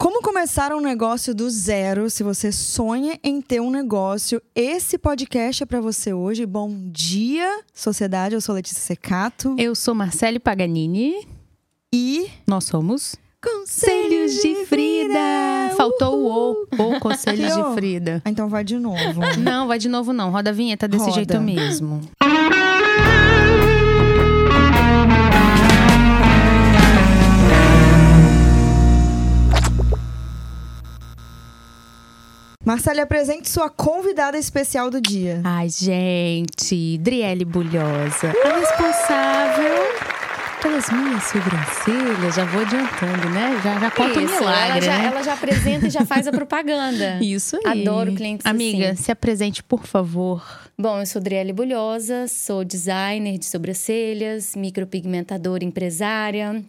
Como começar um negócio do zero? Se você sonha em ter um negócio, esse podcast é para você hoje. Bom dia, sociedade. Eu sou Letícia Secato. Eu sou Marcele Paganini. E nós somos Conselhos de Frida. Faltou o O, o Conselhos de Frida. Então vai de novo. Não, vai de novo não. Roda a vinheta desse Roda. jeito mesmo. Marcele, apresente sua convidada especial do dia. Ai, gente, Driele Bulhosa, a responsável pelas minhas sobrancelhas. Já vou adiantando, né? Já, já conta o Isso, milagre, ela já, né? ela já apresenta e já faz a propaganda. Isso aí. Adoro clientes Amiga, assim. se apresente, por favor. Bom, eu sou Driele Bulhosa, sou designer de sobrancelhas, micropigmentadora empresária,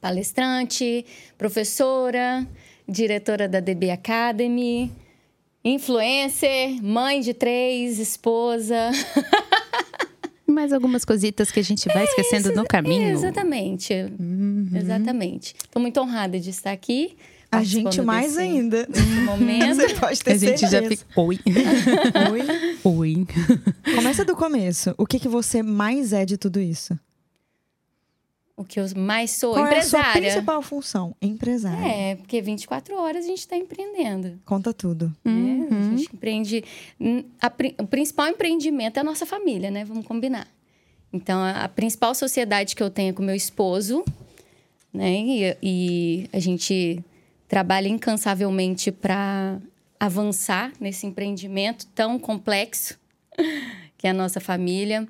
palestrante, professora, diretora da DB Academy, influencer, mãe de três, esposa. Mais algumas cositas que a gente vai esquecendo no caminho. É, exatamente. Exatamente. Estou muito honrada de estar aqui. A gente mais desse- ainda. desse momento. Você pode ter A gente já certeza. fica. Oi. Oi. Oi. Começa do começo. O que, que você mais é de tudo isso? O que eu mais sou? Qual é a sua empresária. principal função? Empresária. É, porque 24 horas a gente está empreendendo. Conta tudo. né? A gente empreende. hum, a o principal empreendimento é a nossa família, né? Vamos combinar. Então, a, a principal sociedade que eu tenho é com meu esposo, né? E, e a gente trabalha incansavelmente para avançar nesse empreendimento tão complexo que é a nossa família.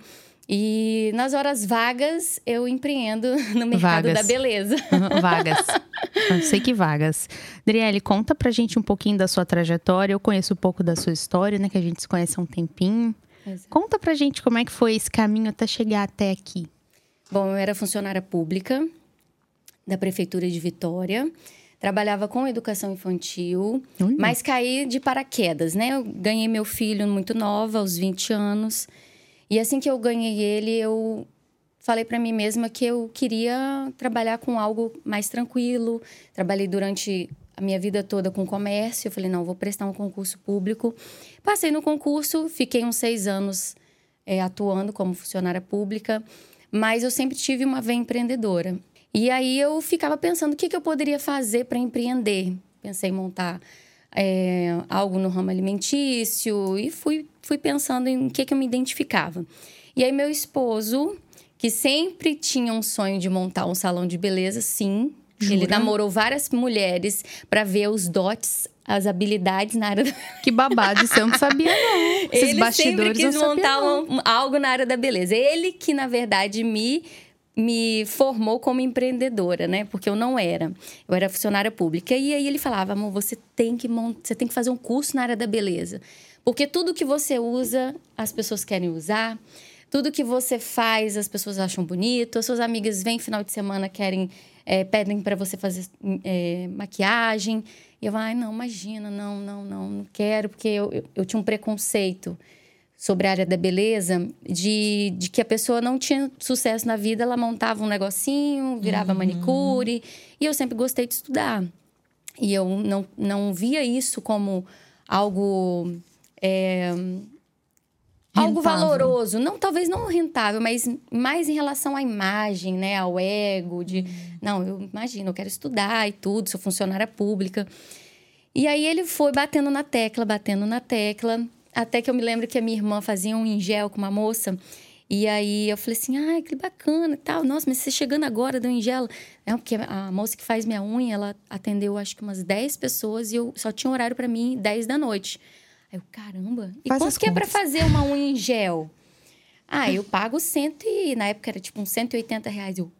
E nas horas vagas, eu empreendo no mercado Vagas. da beleza. Vagas. Eu sei que vagas. Driele, conta pra gente um pouquinho da sua trajetória. Eu conheço um pouco da sua história, né? Que a gente se conhece há um tempinho. Exato. Conta pra gente como é que foi esse caminho até chegar até aqui. Bom, eu era funcionária pública da Prefeitura de Vitória. Trabalhava com educação infantil, mas caí de paraquedas, né? Eu ganhei meu filho muito nova, aos 20 anos. E assim que eu ganhei ele, eu falei para mim mesma que eu queria trabalhar com algo mais tranquilo. Trabalhei durante a minha vida toda com comércio. Eu falei, não, vou prestar um concurso público. Passei no concurso, fiquei uns seis anos é, atuando como funcionária pública, mas eu sempre tive uma veia empreendedora. E aí eu ficava pensando o que, que eu poderia fazer para empreender. Pensei em montar é, algo no ramo alimentício e fui, fui pensando em o que, que eu me identificava. E aí meu esposo, que sempre tinha um sonho de montar um salão de beleza, sim. Ele Jura? namorou várias mulheres para ver os dotes, as habilidades na área da Que babado, isso eu não sabia, não. Esses ele sempre bastidores eu quis não sabia, montar um- algo na área da beleza. Ele que, na verdade, me, me formou como empreendedora, né? Porque eu não era. Eu era funcionária pública. E aí ele falava, amor, você tem que, mon- você tem que fazer um curso na área da beleza. Porque tudo que você usa, as pessoas querem usar. Tudo que você faz, as pessoas acham bonito. As suas amigas vêm final de semana, querem, é, pedem para você fazer é, maquiagem. E eu, ai, não, imagina, não, não, não, não quero, porque eu, eu, eu tinha um preconceito sobre a área da beleza, de, de que a pessoa não tinha sucesso na vida, ela montava um negocinho, virava manicure. E eu sempre gostei de estudar. E eu não, não via isso como algo. é, algo valoroso. Não, talvez não rentável, mas mais em relação à imagem, né? Ao ego, de. Não, eu imagino, eu quero estudar e tudo, sou funcionária pública. E aí ele foi batendo na tecla, batendo na tecla. Até que eu me lembro que a minha irmã fazia um em gel com uma moça. E aí eu falei assim, ai, que bacana e tal. Nossa, mas você chegando agora do Ingela. Não, porque a moça que faz minha unha, ela atendeu acho que umas 10 pessoas e eu só tinha horário pra mim 10 da noite. Aí eu, caramba, e Faz quanto que é pra contas. fazer uma unha em gel? Ah, eu pago cento e... Na época era tipo uns 180 reais. Eu,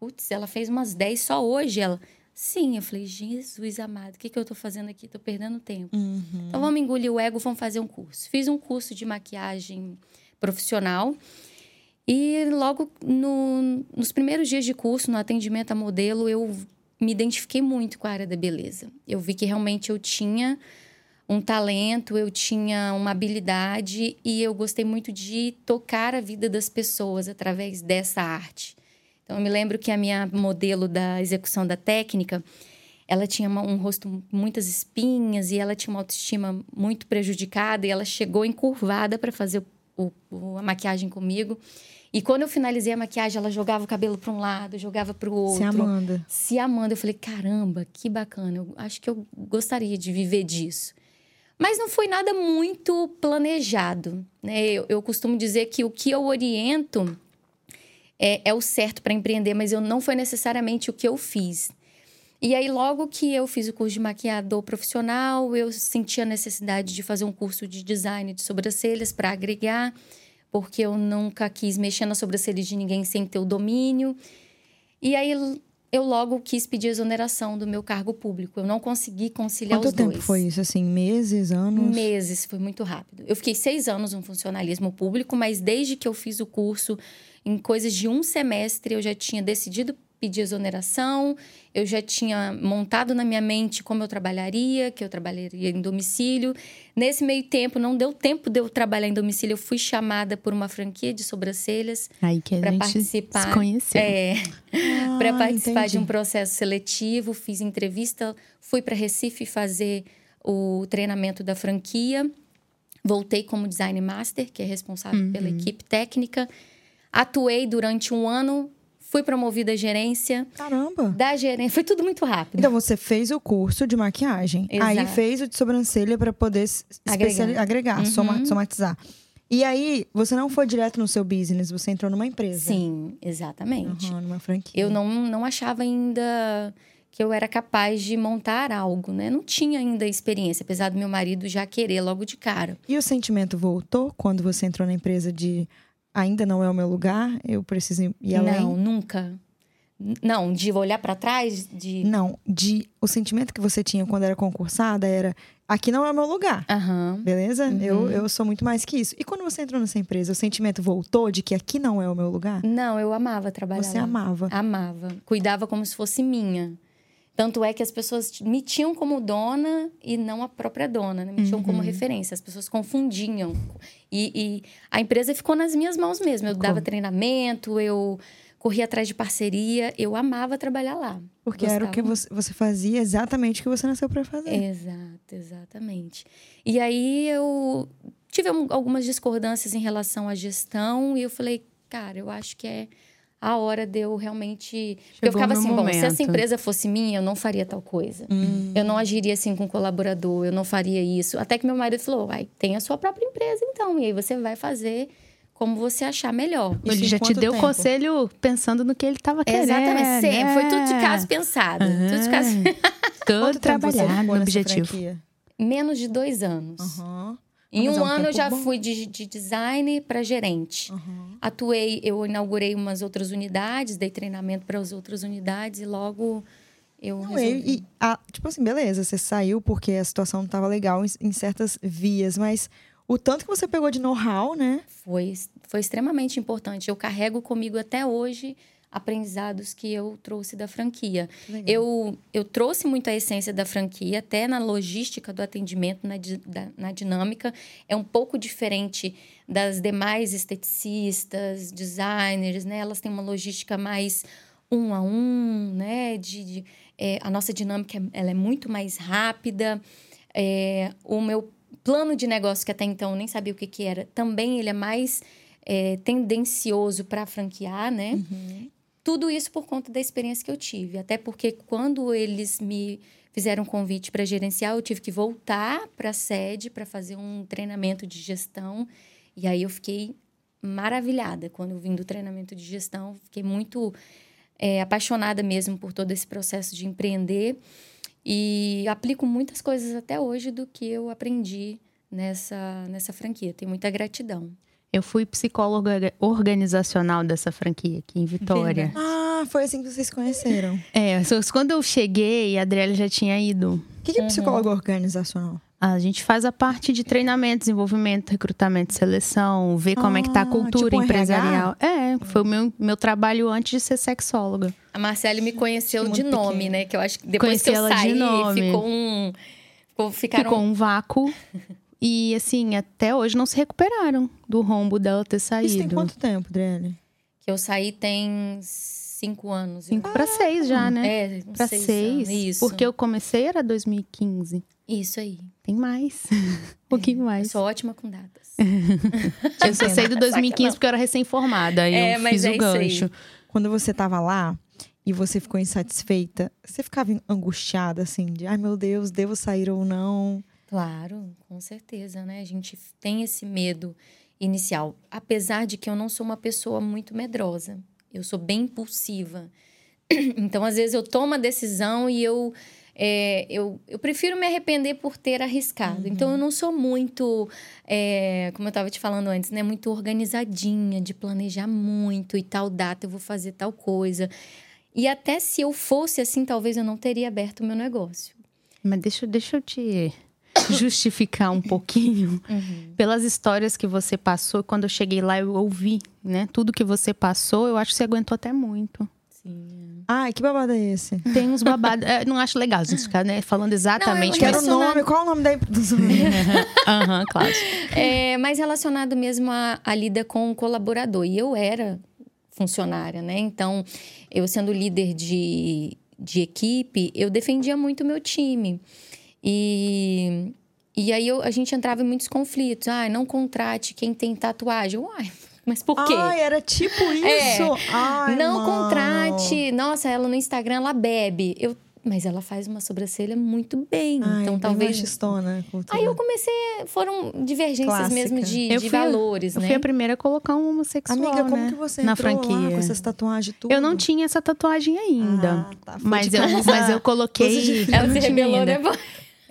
putz, ela fez umas 10 só hoje. Ela, sim. Eu falei, Jesus amado, o que, que eu tô fazendo aqui? Tô perdendo tempo. Uhum. Então vamos engolir o ego, vamos fazer um curso. Fiz um curso de maquiagem profissional. E logo no- nos primeiros dias de curso, no atendimento a modelo, eu me identifiquei muito com a área da beleza. Eu vi que realmente eu tinha um talento, eu tinha uma habilidade e eu gostei muito de tocar a vida das pessoas através dessa arte. Então, eu me lembro que a minha modelo da execução da técnica, ela tinha uma, um rosto muitas espinhas e ela tinha uma autoestima muito prejudicada e ela chegou encurvada para fazer o, o, a maquiagem comigo. E quando eu finalizei a maquiagem, ela jogava o cabelo para um lado, jogava para o outro. Se amando. Se amando. Eu falei, caramba, que bacana. Eu acho que eu gostaria de viver disso. Mas não foi nada muito planejado. Né? Eu, eu costumo dizer que o que eu oriento é, é o certo para empreender, mas eu não foi necessariamente o que eu fiz. E aí, logo que eu fiz o curso de maquiador profissional, eu senti a necessidade de fazer um curso de design de sobrancelhas para agregar porque eu nunca quis mexer na sobrancelha de ninguém sem ter o domínio. E aí eu logo quis pedir exoneração do meu cargo público. Eu não consegui conciliar Quanto os dois. Quanto tempo foi isso? Assim, meses, anos? Meses, foi muito rápido. Eu fiquei seis anos no funcionalismo público, mas desde que eu fiz o curso, em coisas de um semestre, eu já tinha decidido pedir exoneração, eu já tinha montado na minha mente como eu trabalharia, que eu trabalharia em domicílio. Nesse meio tempo, não deu tempo de eu trabalhar em domicílio, eu fui chamada por uma franquia de sobrancelhas para participar. Se conheceu. É, ah, para participar entendi. de um processo seletivo, fiz entrevista, fui para Recife fazer o treinamento da franquia. Voltei como design master, que é responsável uhum. pela equipe técnica. Atuei durante um ano Fui promovida à gerência. Caramba! Da gerência. Foi tudo muito rápido. Então você fez o curso de maquiagem. Exato. Aí fez o de sobrancelha para poder agregar, agregar uhum. soma, somatizar. E aí, você não foi direto no seu business, você entrou numa empresa. Sim, exatamente. Uhum, numa franquia. Eu não, não achava ainda que eu era capaz de montar algo, né? Não tinha ainda experiência, apesar do meu marido já querer logo de cara. E o sentimento voltou quando você entrou na empresa de ainda não é o meu lugar, eu preciso ir além? Não, nunca. Não, de olhar para trás, de Não, de o sentimento que você tinha quando era concursada era aqui não é o meu lugar. Uhum. Beleza? Uhum. Eu, eu sou muito mais que isso. E quando você entrou nessa empresa, o sentimento voltou de que aqui não é o meu lugar? Não, eu amava trabalhar. Você lá. amava. Amava. Cuidava como se fosse minha. Tanto é que as pessoas me tinham como dona e não a própria dona, né? me tinham uhum. como referência. As pessoas confundiam. E, e, a empresa ficou nas minhas mãos mesmo. Eu dava treinamento, eu corria atrás de parceria. Eu amava trabalhar lá. Porque Gostava. era o que você, você fazia exatamente o que você nasceu para fazer. Exato, exatamente. E aí eu tive algumas discordâncias em relação à gestão e eu falei, cara, eu acho que é a hora de eu realmente. Porque eu ficava assim, momento. bom, se essa empresa fosse minha, eu não faria tal coisa. Hum. Eu não agiria assim com um colaborador, eu não faria isso. Até que meu marido falou: vai, tem a sua própria empresa então, e aí você vai fazer como você achar melhor. Ele Isso já te deu tempo? conselho pensando no que ele estava querendo. Exatamente, sempre. né? Foi tudo de caso pensado. Uhum. Tudo de caso. Todo trabalhado no objetivo. Franquia? Menos de dois anos. Uhum. Em Mas um é um ano eu já bom. fui de, de design para gerente. Uhum. Atuei, eu inaugurei umas outras unidades, dei treinamento para as outras unidades e logo eu Não, resolvi. e, ah, tipo assim, beleza, você saiu porque a situação não estava legal em, em certas vias, mas o tanto que você pegou de know-how, né? Foi, foi extremamente importante. Eu carrego comigo até hoje aprendizados que eu trouxe da franquia. Legal. Eu, eu trouxe muito a essência da franquia, até na logística do atendimento, na, da- na dinâmica. É um pouco diferente das demais esteticistas, designers, né? Elas têm uma logística mais um a um, né? De, de- é, a nossa dinâmica ela é muito mais rápida. É, o meu plano de negócio, que até então eu nem sabia o que, que era, também ele é mais é, tendencioso para franquear, né? Tudo isso por conta da experiência que eu tive. Até porque quando eles me fizeram um convite para gerenciar, eu tive que voltar para a sede para fazer um treinamento de gestão. E aí eu fiquei maravilhada quando eu vim do treinamento de gestão. Fiquei muito é, apaixonada mesmo por todo esse processo de empreender. E aplico muitas coisas até hoje do que eu aprendi nessa, nessa franquia. Tenho muita gratidão. Eu fui psicóloga organizacional dessa franquia aqui em Vitória. Ah, foi assim que vocês conheceram. É, quando eu cheguei, a Adriele já tinha ido. O que, que é psicólogo organizacional? A gente faz a parte de treinamento, desenvolvimento, recrutamento, seleção, ver como é que tá a Ah, cultura tipo um empresarial. É, foi o meu, meu trabalho antes de ser sexóloga. A Marcele me conheceu Muito de nome, pequena. né? Que eu acho que depois Conheci que eu ela de saí, nome. ficou um. Ficou, ficaram Ficou um vácuo. E assim, até hoje não se recuperaram do rombo dela ter saído. Isso tem quanto tempo, Adriele? Que eu saí tem cinco anos. Cinco para seis já, né? É, Pra seis. seis. anos, Isso. Porque eu comecei era 2015. Isso aí. Tem mais. um pouquinho Eu mais. sou ótima com datas. Eu só sei do 2015 porque eu era recém-formada. Aí É, eu mas fiz é o isso aí. gancho. Quando você tava lá e você ficou insatisfeita, você ficava angustiada, assim, de ai meu Deus, devo sair ou não? Claro, com certeza, né? A gente tem esse medo inicial. Apesar de que eu não sou uma pessoa muito medrosa. Eu sou bem impulsiva. Então, às vezes, eu tomo a decisão e eu. é, eu, eu prefiro me arrepender por ter arriscado. Então, eu não sou muito, é, como eu estava te falando antes, né? Muito organizadinha, de planejar muito e tal data eu vou fazer tal coisa. E até se eu fosse assim, talvez eu não teria aberto o meu negócio. Mas deixa, deixa eu te justificar um pouquinho. Pelas histórias que você passou, quando eu cheguei lá, eu ouvi, né? Tudo que você passou, eu acho que você aguentou até muito. Sim. Ai, que babado é esse? Tem uns babados. é, não acho legal a gente ficar né, falando exatamente. Não, eu Quero o mas... relacionado- nome, qual o nome da empresa? Aham, claro. É mais relacionado mesmo à, à lida com o colaborador. E eu era funcionária, né? Então, eu sendo líder de, de equipe, eu defendia muito o meu time. E, e aí eu- a gente entrava em muitos conflitos. Ah, não contrate quem tem tatuagem. Uai, mas por quê? Ai, era tipo isso. É. Ai, não mano. contrate. Nossa, ela no Instagram ela bebe. Eu, mas ela faz uma sobrancelha muito bem. Ai, então bem talvez. machistona. Aí eu comecei, foram divergências Clássica. mesmo de, Eu de fui valores, Eu né? fui a primeira a colocar um homossexual, Amiga, como né? que você na franquia. com essas tatuagens tudo? Eu não tinha essa tatuagem ainda. Ah, tá. Mas eu, mas eu coloquei. Ela eu se rebelou.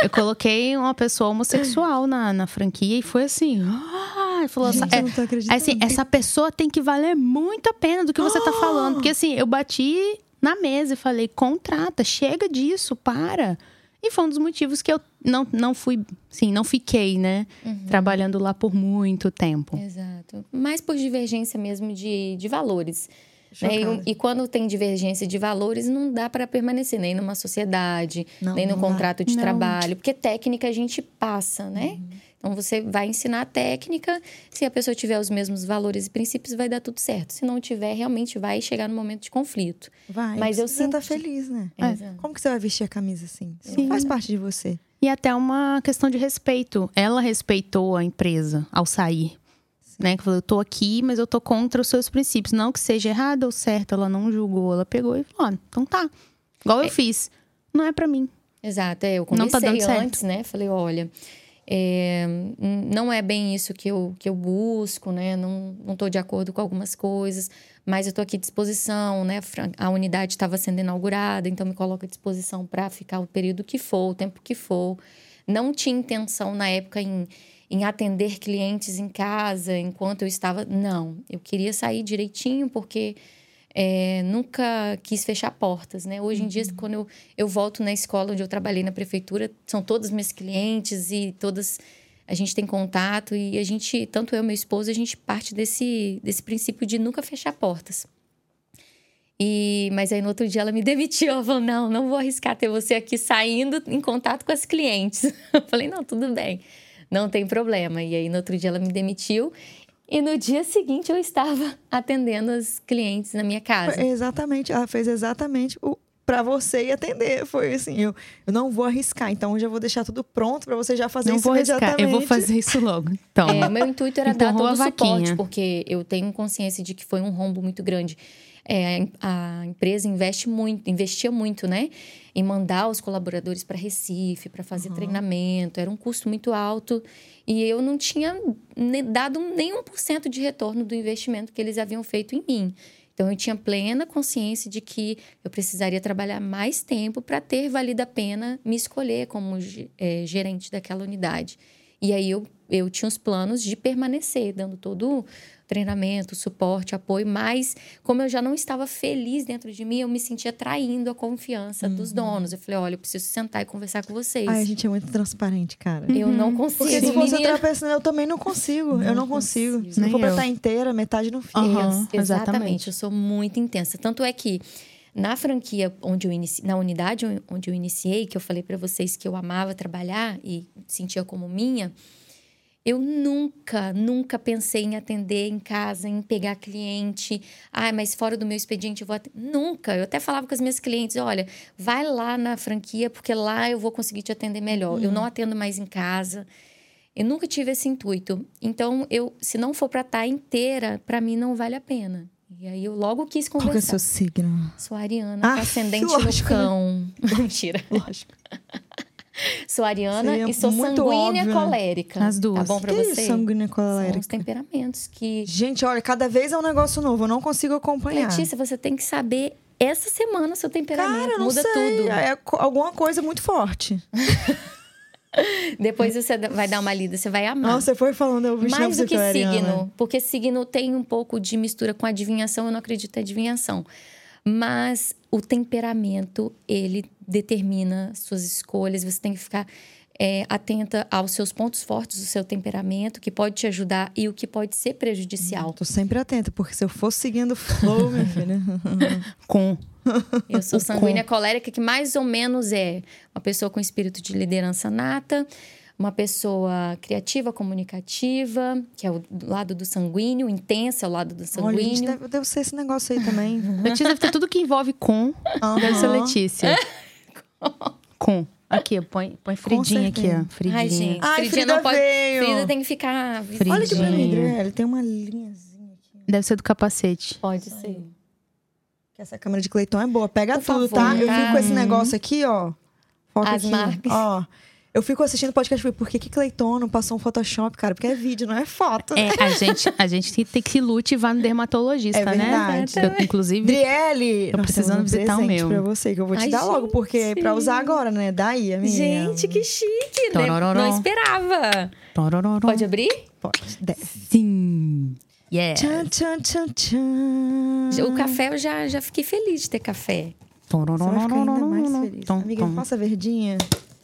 Eu coloquei uma pessoa homossexual na, na franquia e foi assim. Ah, falou, Gente, é, eu não tô acreditando. assim, essa pessoa tem que valer muito a pena do que você tá falando. Porque assim, eu bati na mesa e falei, contrata, chega disso, para. E foi um dos motivos que eu não, não fui, sim, não fiquei, né? Trabalhando lá por muito tempo. Exato. Mais por divergência mesmo de, de valores. Né? E, e quando tem divergência de valores, não dá para permanecer nem numa sociedade, Não, nem no contrato de Não. trabalho, porque técnica a gente passa, né? Então você vai ensinar a técnica, se a pessoa tiver os mesmos valores e princípios, vai dar tudo certo. Se não tiver, realmente vai chegar no momento de conflito. Vai, Mas eu você tá senti- feliz, né? Exato. Como que você vai vestir a camisa assim? Sim. Não faz parte de você. E até uma questão de respeito. Ela respeitou a empresa ao sair. Né? Que falou, eu tô aqui, mas eu tô contra os seus princípios. Não que seja errado ou certo, ela não julgou. Ela pegou e falou, ó, então tá. Igual eu fiz. Não é pra mim. Exato, é, eu Não comecei tá dando certo. antes, né? Falei, olha, é, n- não é bem isso que eu, que eu busco, né? Não, não tô de acordo com algumas coisas, mas eu tô aqui à disposição, né? A unidade estava sendo inaugurada, então me coloco à disposição para ficar o período que for, o tempo que for. Não tinha intenção na época em, em atender clientes em casa enquanto eu estava. Não, eu queria sair direitinho, porque é, nunca quis fechar portas, né? Hoje em dia, quando eu, eu volto na escola onde eu trabalhei na prefeitura, são todas minhas clientes e todas a gente tem contato e a gente, tanto eu e meu esposo, a gente parte desse, desse princípio de nunca fechar portas. E, mas aí no outro dia ela me demitiu. Ela falou: não, não vou arriscar ter você aqui saindo em contato com as clientes. Eu falei: não, tudo bem, não tem problema. E aí no outro dia ela me demitiu. E no dia seguinte eu estava atendendo as clientes na minha casa. Exatamente, ela fez exatamente o para você ir atender. Foi assim, eu, eu não vou arriscar, então hoje eu vou deixar tudo pronto para você já fazer não isso vou arriscar, imediatamente. eu vou fazer isso logo. Então, É, o meu intuito era dar Empurrou todo o suporte, porque eu tenho consciência de que foi um rombo muito grande. É, a empresa investe muito, investia muito, né? Em mandar os colaboradores para Recife, para fazer treinamento. Era um custo muito alto. E eu não tinha dado nenhum por cento de retorno do investimento que eles haviam feito em mim. Então, eu tinha plena consciência de que eu precisaria trabalhar mais tempo para ter valido a pena me escolher como eh, gerente daquela unidade. E aí, eu, eu tinha os planos de permanecer, dando todo o treinamento, suporte, apoio. Mas, como eu já não estava feliz dentro de mim, eu me sentia traindo a confiança dos donos. Eu falei, olha, eu preciso sentar e conversar com vocês. Ai, a gente é muito transparente, cara. Eu não consigo. Porque se fosse outra pessoa, eu também não consigo. eu não consigo. consigo. Se não for pra estar inteira, metade não fica. Ex- exatamente. Exatamente. Eu sou muito intensa. Tanto é que na franquia onde eu iniciei, na unidade onde eu iniciei, que eu falei para vocês que eu amava trabalhar e sentia como minha, Eu nunca, nunca pensei em atender em casa, em pegar cliente. Ah, mas fora do meu expediente eu vou atender. Nunca. Eu até falava com as minhas clientes: olha, vai lá na franquia, porque lá eu vou conseguir te atender melhor. Eu não atendo mais em casa. Eu nunca tive esse intuito. Então, eu, se não for para estar inteira, para mim não vale a pena. E aí eu logo quis Qual que é o conversar. seu signo? Sou ariana, Ah, ascendente lógico, no cão. Mentira. Lógico. Sou ariana Seria e sou sanguínea óbvio, né? colérica. As duas. Tá bom pra que você? isso, sanguínea São colérica? os temperamentos que. Gente, olha, cada vez é um negócio novo. Eu não consigo acompanhar. Letícia, você tem que saber essa semana seu temperamento. Cara, não Muda sei. tudo. É co- alguma coisa muito forte. Depois você vai dar uma lida, você vai amar. Nossa, você foi falando, eu Mais do que é ariana. signo, porque signo tem um pouco de mistura com adivinhação, eu não acredito em adivinhação. Mas o temperamento, ele determina suas escolhas, você tem que ficar é, atenta aos seus pontos fortes do seu temperamento, que pode te ajudar e o que pode ser prejudicial. Tô sempre atenta, porque se eu for seguindo o flow, minha filha. Com. Eu sou sanguínea colérica, que mais ou menos é uma pessoa com espírito de liderança nata, uma pessoa criativa, comunicativa, que é o lado do sanguíneo, intensa é o lado do Olha, gente, sanguíneo. deve, deve ser esse negócio aí também. Letícia deve ter tudo que envolve com. Deve ser. Letícia. Com. Aqui, põe, põe Fridinha aqui, ó. Fridinha. Ai, gente, Ai, Fridinha Frida não pode. veio. Frida tem que ficar. Frida. Olha que pra mim, Fridinha. ele tem uma linhazinha aqui. Deve ser do capacete. Pode ser. Que essa câmera de Cleiton é boa. Pega Por tudo, favor, tá? Eu tá? fico com esse negócio aqui, ó. Foca As aqui. marcas. Ó. Eu fico assistindo podcast e por que que Cleiton não passou um Photoshop, cara? Porque é vídeo, não é foto. É, a gente, a gente tem- tem que se lute e vá no dermatologista, É né? verdade. Eu, inclusive, Driele! Tô nós precisando um visitar o meu. pra você, que eu vou te Ai, dar logo, porque é pra usar agora, né? Daí, amiga. Gente, que chique, né? Torororó. Não esperava. Torororó. Pode abrir? Pode. Sim. Yeah. Tchan, tchan, tchan, tchan. O café, eu já, já fiquei feliz de ter café. Você vai ficar ainda mais feliz. Tom, Amiga, tom. passa verdinha.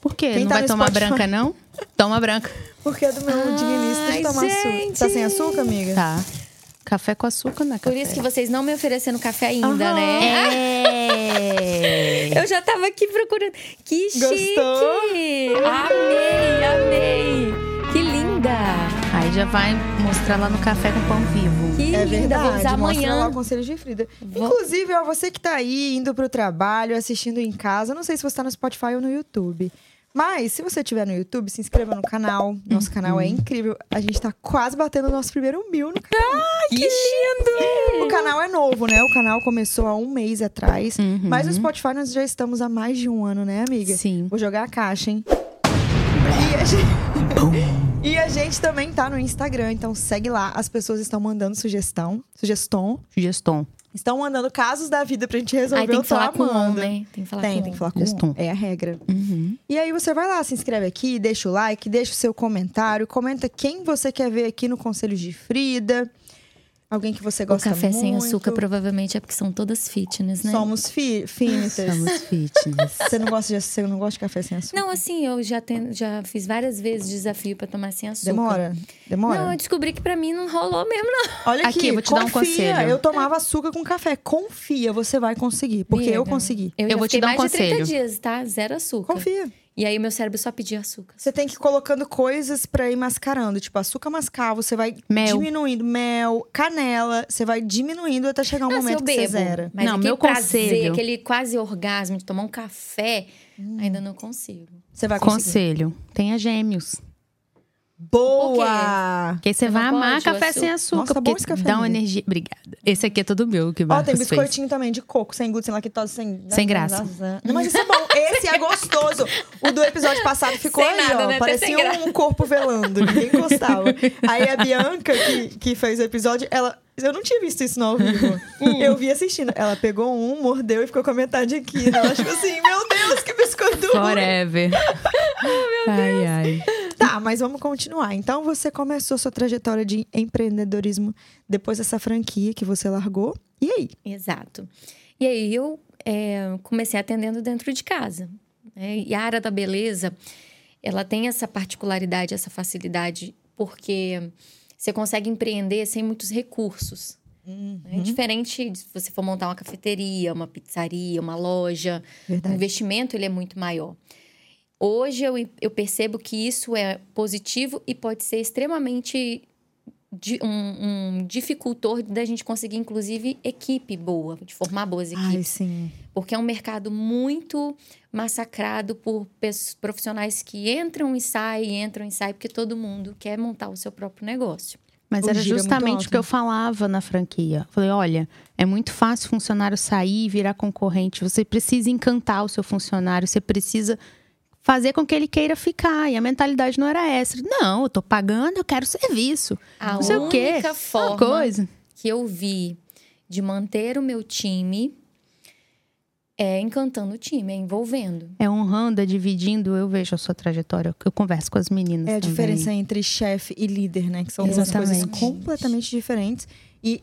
Por quê? Quem não tá vai tomar Spotify? branca, não? Toma branca. Porque é do meu digníssimo de tomar açúcar. Tá sem açúcar, amiga? Tá. Café com açúcar, né? Por isso que vocês não me ofereceram café ainda, Aham. né? É. Eu já tava aqui procurando. Que chique! Gostou? Amei, amei! Que linda! Aí já vai mostrar lá no café com pão vivo. Que É linda! verdade, Vou usar mostra lá amanhã. o conselho de Frida. Inclusive, ó, você que tá aí, indo pro trabalho, assistindo em casa, não sei se você tá no Spotify ou no YouTube. Mas, se você estiver no YouTube, se inscreva no canal. Nosso canal é incrível. A gente tá quase batendo o nosso primeiro mil no canal. Que lindo! O canal é novo, né? O canal começou há um mês atrás. Uhum. Mas no Spotify nós já estamos há mais de um ano, né, amiga? Sim. Vou jogar a caixa, hein? E a, gente... e a gente também tá no Instagram, então segue lá. As pessoas estão mandando sugestão, sugestão. Sugestão. Estão mandando casos da vida pra gente resolver. Aí tem que falar com o homem. Tem que falar Tem, com tem que o falar com um. É a regra. Uhum. E aí você vai lá, se inscreve aqui, deixa o like, deixa o seu comentário, comenta quem você quer ver aqui no Conselho de Frida. Alguém que você O gosta café muito. sem açúcar provavelmente é porque são todas fitness, né? Somos fi finitas. Somos fitness. Você não gosta de você não gosta de café sem açúcar? Não, assim, eu já, ten- já fiz várias vezes desafio pra tomar sem açúcar. Demora? Demora? Não, eu descobri que pra mim não rolou mesmo, não. Olha aqui, Aqui, vou te dar um confia. conselho. Eu tomava açúcar com café. Confia, você vai conseguir. Porque eu Amiga, consegui. Eu, Eu vou te dar um mais de 30 conselho. dias, tá? Zero açúcar. Confia. E aí, meu cérebro só pedia açúcar. Você tem que ir colocando coisas pra ir mascarando. Tipo, açúcar mascavo, você vai Mel. diminuindo. Mel, canela. Você vai diminuindo até chegar um Não, se momento eu que você zera. Mas Não, aquele meu prazer, conselho- aquele quase orgasmo de tomar um café, ainda não consigo. Você vai conseguir. Conselho. Tenha gêmeos. Boa! Porque você vai amar café sem açúcar. Nossa, bom porque esse café, dá uma energia. Obrigada. Esse aqui é todo meu que Ó, Marcos tem fez. biscoitinho também de coco, sem glúten, lactose, sem... Sem graça. Não, mas esse é bom. Esse é gostoso. O do episódio passado ficou Sem aí, nada, ó. né? Parecia sem um corpo velando. Ninguém gostava. Aí a Bianca, que, que fez o episódio, ela... Eu não tinha visto isso no ao vivo. Hum. Eu vi assistindo. Ela pegou um, mordeu e ficou com a metade aqui. Ela tipo assim, meu Deus, que biscoito. Forever. Ai, ai. Tá, mas vamos continuar. Então, você começou sua trajetória de empreendedorismo depois dessa franquia que você largou. E aí? Exato. E aí, eu é, comecei atendendo dentro de casa. né? E a área da beleza, ela tem essa particularidade, essa facilidade, porque você consegue empreender sem muitos recursos. É diferente de se você for montar uma cafeteria, uma pizzaria, uma loja. O Verdade. investimento ele é muito maior. Hoje eu, eu percebo que isso é positivo e pode ser extremamente di- um, um dificultor da gente conseguir, inclusive, equipe boa, de formar boas equipes. Ai, sim. Porque é um mercado muito massacrado por profissionais que entram e saem, entram e saem, porque todo mundo quer montar o seu próprio negócio. Mas O era é justamente alto. o que eu falava na franquia. Falei, olha, é muito fácil o funcionário sair e virar concorrente. Você precisa encantar o seu funcionário, você precisa fazer com que ele queira ficar. E a mentalidade não era essa. Não, eu tô pagando, eu quero serviço. A não sei o quê. única Uma forma coisa. que eu vi de manter o meu time é encantando o time, é envolvendo. É honrando, é dividindo. Eu vejo a sua trajetória. Eu converso com as meninas É a também. diferença entre chefe e líder, né? Que são duas coisas completamente diferentes. E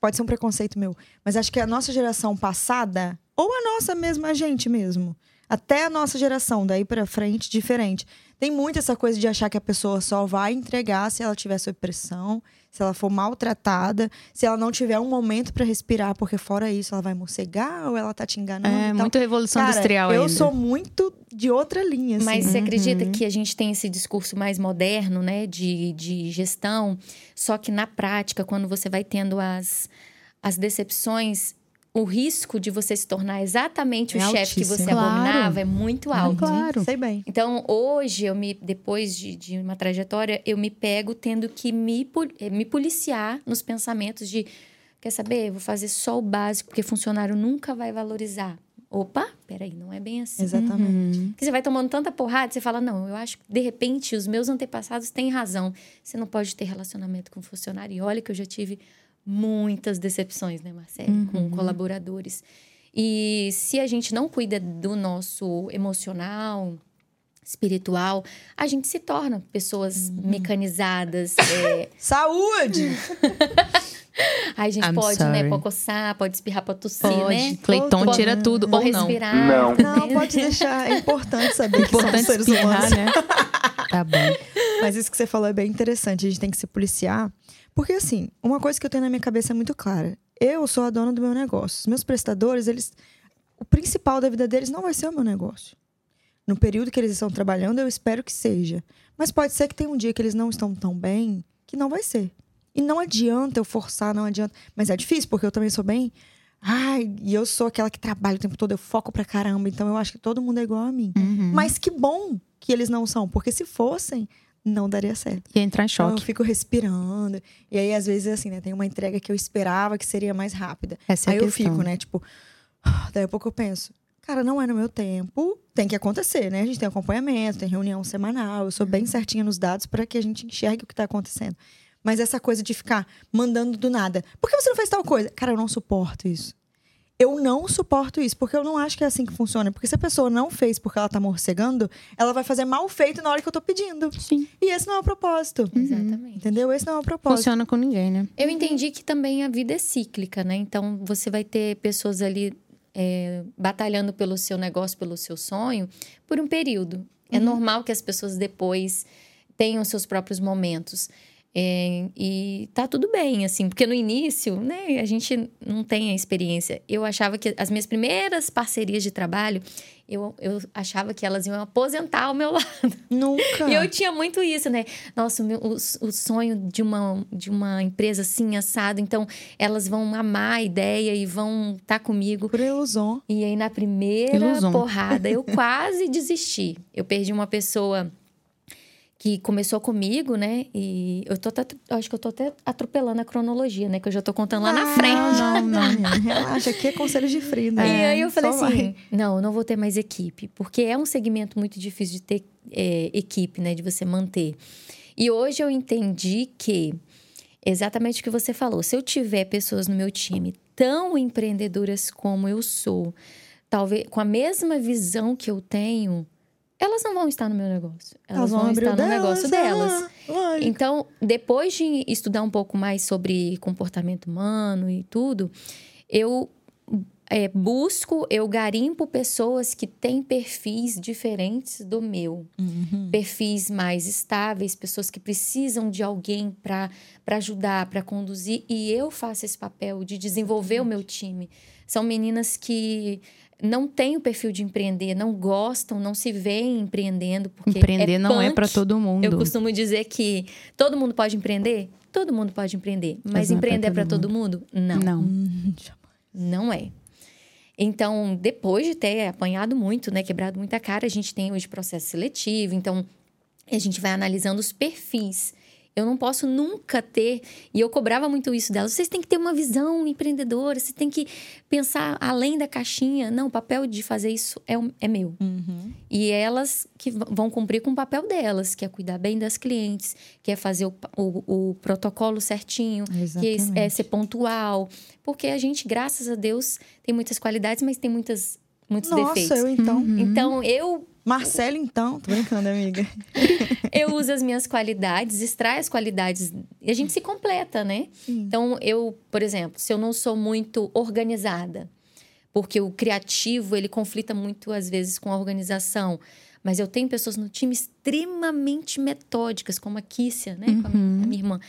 pode ser um preconceito meu, mas acho que a nossa geração passada, ou a nossa mesma, a gente mesmo, até a nossa geração, daí pra frente, diferente. Tem muito essa coisa de achar que a pessoa só vai entregar se ela tiver sob pressão, se ela for maltratada, se ela não tiver um momento pra respirar, porque fora isso ela vai morcegar ou ela tá te enganando. É, e tal. muito revolução Cara, industrial eu ainda. sou muito de outra linha, assim. Mas você acredita Uhum. que a gente tem esse discurso mais moderno, né, de, de gestão, só que na prática, quando você vai tendo as, as decepções, o risco de você se tornar exatamente o É chefe que você Claro. abominava é muito alto. claro. Sei bem. Então, hoje, eu me, depois de, de uma trajetória, eu me pego tendo que me, eh, me policiar nos pensamentos de quer saber, eu vou fazer só o básico, porque funcionário nunca vai valorizar. Opa, peraí, não é bem assim. Exatamente. Uhum. Porque você vai tomando tanta porrada, você fala, não, eu acho que, de repente, os meus antepassados têm razão. Você não pode ter relacionamento com funcionário. E olha que eu já tive muitas decepções, né, Marcelo? Com colaboradores. E se a gente não cuida do nosso emocional, espiritual, a gente se torna pessoas mecanizadas. é, Saúde! Aí a gente I'm pode, né, sorry. pra coçar, pode espirrar pra tossir, Pode. né? Cleiton Pode. tira tudo. Ou não. respirar. Não. Não, pode deixar. É importante saber que Importante somos seres espirrar, humanos. né? Tá bom. Mas isso que você falou é bem interessante. A gente tem que se policiar. Porque, assim, uma coisa que eu tenho na minha cabeça é muito clara. Eu sou a dona do meu negócio. Os meus prestadores, eles... O principal da vida deles não vai ser o meu negócio. No período que eles estão trabalhando, eu espero que seja. Mas pode ser que tenha um dia que eles não estão tão bem, que não vai ser. E não adianta eu forçar, não adianta. Mas é difícil, porque eu também sou bem... Ai, e eu sou aquela que trabalha o tempo todo, eu foco pra caramba. Então eu acho que todo mundo é igual a mim. Uhum. Mas que bom que eles não são, porque se fossem, não daria certo. Ia entrar em Então eu choque. fico respirando. E aí, às vezes, assim, né? Tem uma entrega que eu esperava que seria mais rápida. Essa é aí a eu questão. fico, né? Tipo, daí a pouco eu penso, cara, não é no meu tempo. Tem que acontecer, né? A gente tem acompanhamento, tem reunião semanal. Eu sou bem certinha nos dados para que a gente enxergue o que tá acontecendo. Mas essa coisa de ficar mandando do nada. Por que você não fez tal coisa? Cara, eu não suporto isso. Eu não suporto isso, porque eu não acho que é assim que funciona. Porque se a pessoa não fez porque ela tá morcegando, ela vai fazer mal feito na hora que eu tô pedindo. Sim. E esse não é o propósito. Exatamente. Entendeu? Esse não é o propósito. Funciona com ninguém, né? Eu entendi que também a vida é cíclica, né? Então você vai ter pessoas ali é, batalhando pelo seu negócio, pelo seu sonho, por um período. É normal que as pessoas depois tenham seus próprios momentos. É, e tá tudo bem, assim, porque no início, né, a gente não tem a experiência. Eu achava que as minhas primeiras parcerias de trabalho, eu, eu achava que elas iam aposentar ao meu lado. Nunca. E eu tinha muito isso, né? Nossa, o, meu- o, o sonho de uma, de uma empresa assim, assado. Então, elas vão amar a ideia e vão estar comigo. Por ilusão. E aí, na primeira Ilusão. porrada, eu quase desisti. Eu perdi uma pessoa que começou comigo, né? E eu tô até- acho que eu tô até atropelando a cronologia, né? Que eu já tô contando lá na Ah, frente. Não, não, não. Relaxa, aqui é conselho de frio, né? E aí eu falei Só assim: vai. não, eu não vou ter mais equipe, porque é um segmento muito difícil de ter é, equipe, né? De você manter. E hoje eu entendi que exatamente o que você falou. Se eu tiver pessoas no meu time tão empreendedoras como eu sou, talvez com a mesma visão que eu tenho, elas não vão estar no meu negócio. Elas, vão, abrir estar no negócio delas. ah, lógico. Então, depois de estudar um pouco mais sobre comportamento humano e tudo, eu é, busco, eu garimpo pessoas que têm perfis diferentes do meu. Uhum. Perfis mais estáveis, pessoas que precisam de alguém para ajudar, para conduzir. E eu faço esse papel de desenvolver o meu time. São meninas que não têm o perfil de empreender, não gostam, não se veem empreendendo. Porque Empreender é não é punk. pra todo mundo. Eu costumo dizer que todo mundo pode empreender? Todo mundo pode empreender. Mas não é empreender é todo para todo mundo? Não. Não. Não é. Então, depois de ter apanhado muito, né, quebrado muita cara, a gente tem hoje processo seletivo. Então, a gente vai analisando os perfis. Eu não posso nunca ter, e eu cobrava muito isso delas. Vocês têm que ter uma visão empreendedora, você tem que pensar além da caixinha. Não, o papel de fazer isso é, é meu. Uhum. E elas que vão cumprir com o papel delas, que é cuidar bem das clientes, que é fazer o, o- o protocolo certinho, que é, Exatamente. ser pontual. Porque a gente, graças a Deus, tem muitas qualidades, mas tem muitas, muitos Nossa, defeitos. eu então. Então, eu, Marcelo, então. Tô brincando, amiga. eu uso as minhas qualidades, extraio as qualidades e a gente se completa, né? Então, eu, por exemplo, se eu não sou muito organizada, porque o criativo, ele conflita muito, às vezes, com a organização. Mas eu tenho pessoas no time extremamente metódicas, como a Kícia, né? Com a minha, a minha irmã.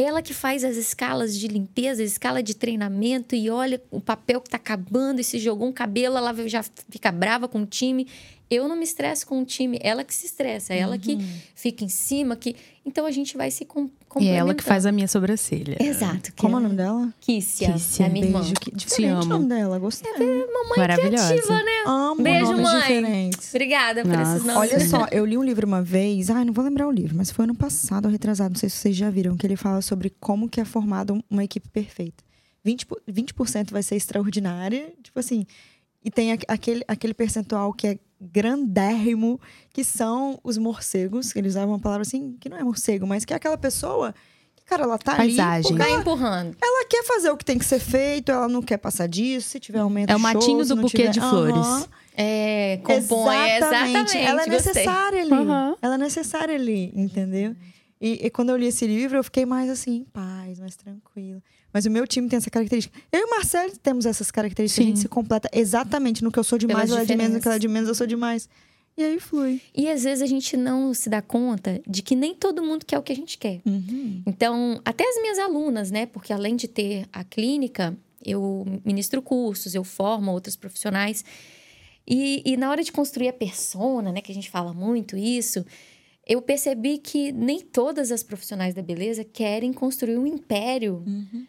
Ela que faz as escalas de limpeza, a escala de treinamento e olha o papel que tá acabando e se jogou um cabelo, ela já fica brava com o time. Eu não me estresso com o time, ela que se estressa, ela que fica em cima, que então a gente vai se com, E é ela que complementando. faz a minha sobrancelha. Exato. que Como é o ela- nome dela? Kícia, Kícia, é a minha irmã. Beijo. Que diferente o nome dela. Gostei. Mamãe Maravilhosa. criativa, né? Amo Beijo, nomes mãe. diferentes. Obrigada por Nossa. esses nomes. Olha só, eu li um livro uma vez, ai, não vou lembrar o livro, mas foi ano passado, ou retrasado, não sei se vocês já viram, que ele fala sobre como que é formada uma equipe perfeita. 20%, por- 20% vai ser extraordinária, tipo assim, e tem aqu- aquele, aquele percentual que é grandérrimo, que são os morcegos, que eles usavam uma palavra assim, que não é morcego, mas que é aquela pessoa que, cara, ela tá Paisagem. ali Vai ela, empurrando. ela quer fazer o que tem que ser feito, ela não quer passar disso, se tiver aumento É o matinho se do buquê tiver- de flores. É, compõe, exatamente. Ela é gostei. necessária ali. Aham. Ela é necessária ali, entendeu? E, e quando eu li esse livro, eu fiquei mais assim, em paz, mais tranquila. Mas o meu time tem essa característica. Eu e o Marcelo temos essas características. A Sim. gente se completa exatamente no que eu sou demais, ela é de menos, no que ela é de menos, eu sou demais. E aí flui. E às vezes a gente não se dá conta de que nem todo mundo quer o que a gente quer. Então, até as minhas alunas, né? Porque além de ter a clínica, eu ministro cursos, eu formo outros profissionais. E, e na hora de construir a persona, né? Que a gente fala muito isso, eu percebi que nem todas as profissionais da beleza querem construir um império.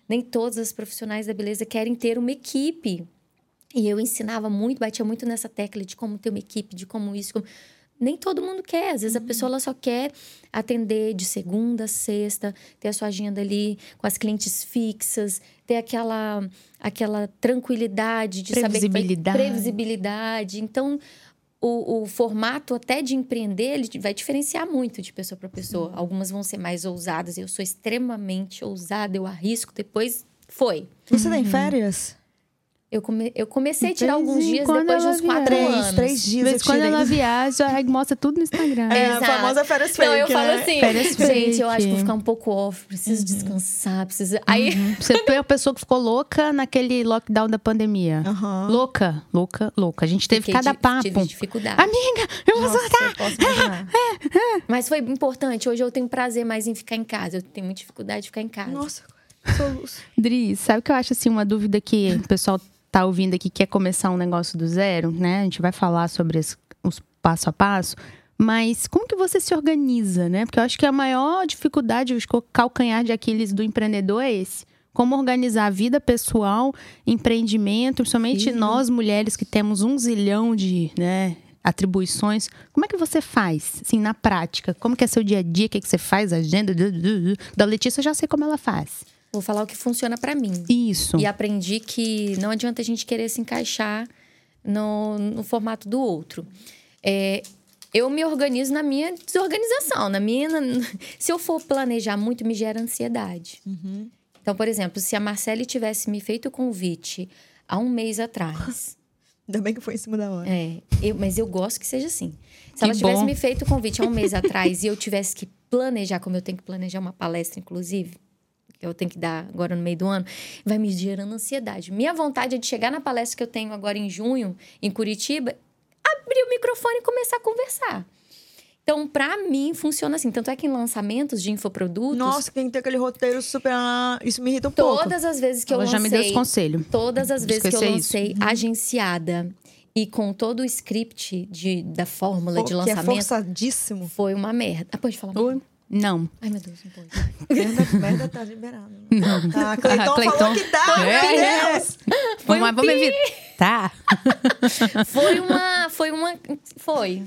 Nem todas as profissionais da beleza querem ter uma equipe. E eu ensinava muito, batia muito nessa tecla de como ter uma equipe, de como isso. Como... Nem todo mundo quer. Às vezes a pessoa ela só quer atender de segunda a sexta, ter a sua agenda ali com as clientes fixas, ter aquela, aquela tranquilidade de saber que vai- Previsibilidade. previsibilidade. Então, o, o formato até de empreender ele vai diferenciar muito de pessoa para pessoa. Algumas vão ser mais ousadas. Eu sou extremamente ousada, eu arrisco. Depois foi. Você tem férias? Eu, come- eu comecei a tirar alguns dias quando depois de uns quatro Três, anos. três dias em quando ela viaja, aí mostra tudo no Instagram. É, a Exato. famosa férias Não, eu fake, falo né? assim, Férias gente, eu acho que fake. vou ficar um pouco off, preciso descansar, preciso. Aí, Você foi a pessoa que ficou louca naquele lockdown da pandemia. Aham. Louca, louca, louca. A gente teve fiquei cada papo. tive dificuldade. Amiga, eu vou soltar. posso imaginar. Mas foi importante. Hoje eu tenho prazer mais em ficar em casa. Eu tenho muita dificuldade de ficar em casa. Nossa, soluço. Dri, sabe o que eu acho assim, uma dúvida que o pessoal tá ouvindo aqui, quer começar um negócio do zero, né? A gente vai falar sobre as- os passo a passo. Mas como que você se organiza, né? Porque eu acho que a maior dificuldade, o calcanhar de Aquiles do empreendedor é esse. Como organizar a vida pessoal, empreendimento, principalmente Filho. nós mulheres que temos um zilhão de né, atribuições. Como é que você faz, assim, na prática? Como que é seu dia a dia? O que, é que você faz? Agenda? Da Letícia eu já sei como ela faz. Vou falar o que funciona pra mim. Isso. E aprendi que não adianta a gente querer se encaixar no, no formato do outro. É, eu me organizo na minha desorganização, na minha. na- se eu for planejar muito, me gera ansiedade. Então, por exemplo, se a Marcele tivesse me feito o convite há um mês atrás. Ainda bem que foi em cima da hora. É, eu- mas eu gosto que seja assim. Se Que ela tivesse bom. me feito o convite há um mês atrás e eu tivesse que planejar, como eu tenho que planejar uma palestra, inclusive, eu tenho que dar agora no meio do ano, vai me gerando ansiedade. Minha vontade é de chegar na palestra que eu tenho agora em junho, em Curitiba, abrir o microfone e começar a conversar. Então, pra mim, funciona assim. Tanto é que em lançamentos de infoprodutos, Nossa, quem tem aquele roteiro super. ah, Isso me irrita um pouco. todas as vezes que eu ela lancei... já me deu esse conselho. Todas as vezes que eu lancei Uhum. agenciada, e com todo o script de, da fórmula de Pô, que é lançamento, forçadíssimo. foi uma merda. Ah, pode falar? Oi? Não. Ai, meu Deus, não pode. Merda, merda tá liberado. Não. Ah, Cleiton, Ah, Cleiton. falou que tá, É, meu Deus. Vamos um lá, vamos evitar. Foi uma. Foi uma. Foi.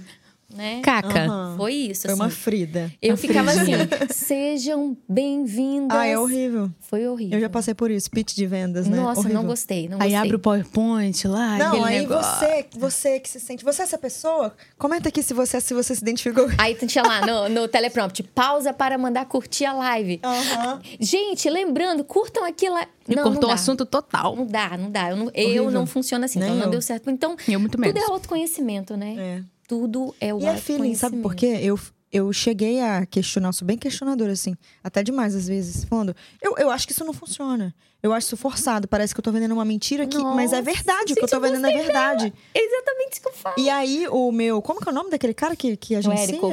Né? Caca. Aham. Foi isso. Foi assim. uma Frida. Eu Uma ficava assim, Fridinha. sejam bem-vindas. Ah, é horrível. Foi horrível. Eu já passei por isso, pitch de vendas, né? Nossa, horrível. não gostei, não Aí gostei. abre o PowerPoint lá, Não, aí negócio. você, você que se sente. Você é essa pessoa? Comenta aqui se você, se você se identificou. Aí tinha lá no, no teleprompter, pausa para mandar curtir a live. Aham. Gente, lembrando, curtam aqui lá. E não, cortou não o assunto total. Não dá, não dá. Eu não, eu não funciono assim, então Nem não eu. deu certo. Então, Eu muito tudo menos. é autoconhecimento, né? É. Tudo é o E é feeling, sabe por quê? Eu, eu cheguei a questionar, eu sou bem questionadora, assim, até demais às vezes, falando, eu, eu acho que isso não funciona. Eu acho isso forçado, parece que eu tô vendendo uma mentira aqui, mas é Nossa, verdade, o que eu tô vendendo é verdade. É exatamente isso que eu falo. E aí, o meu, como que é o nome daquele cara que, que agencia? Érico.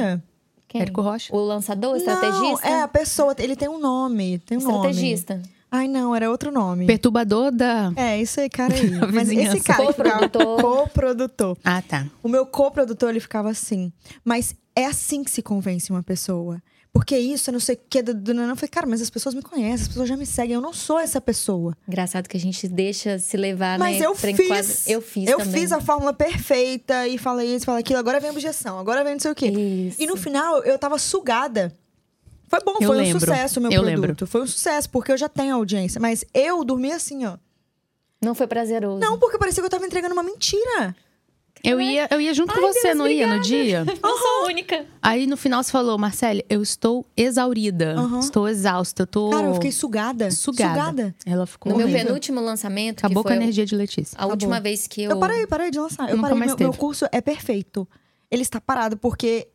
Quem? Érico Rocha. O lançador, o Não, estrategista? é a pessoa, ele tem um nome, tem um nome. estrategista. Ai, não, era outro nome. Perturbador da. É, isso aí, cara aí. Mas esse cara Coprodutor. coprodutor. Ah, tá. O meu coprodutor, ele ficava assim. Mas é assim que se convence uma pessoa. Porque isso, eu não sei o que. Do, do, eu falei, cara, mas as pessoas me conhecem, as pessoas já me seguem. Eu não sou essa pessoa. Engraçado que a gente deixa se levar, Mas né? eu pra fiz. Eu fiz Eu também. fiz a fórmula perfeita e falei isso, falei aquilo. Agora vem a objeção, agora vem não sei o quê. Isso. E no final, eu tava sugada. Foi bom, Eu foi um lembro. sucesso o meu Eu produto. lembro. Foi um sucesso, porque eu já tenho audiência. Mas eu dormi assim, ó. Não foi prazeroso. Não, porque parecia que eu tava entregando uma mentira. Eu ia, eu ia junto com você, não ia no dia? Não sou a única. Aí no final você falou, Marcele, eu estou exaurida. Aham. Estou exausta. Eu tô. Cara, eu fiquei sugada. sugada. Sugada. Ela ficou. No meu horrível. penúltimo lançamento, Acabou que com a energia de Letícia. a última vez que eu... Eu parei, parei de lançar. Eu Nunca parei. mais Meu, meu teve. curso é perfeito. Ele está parado porque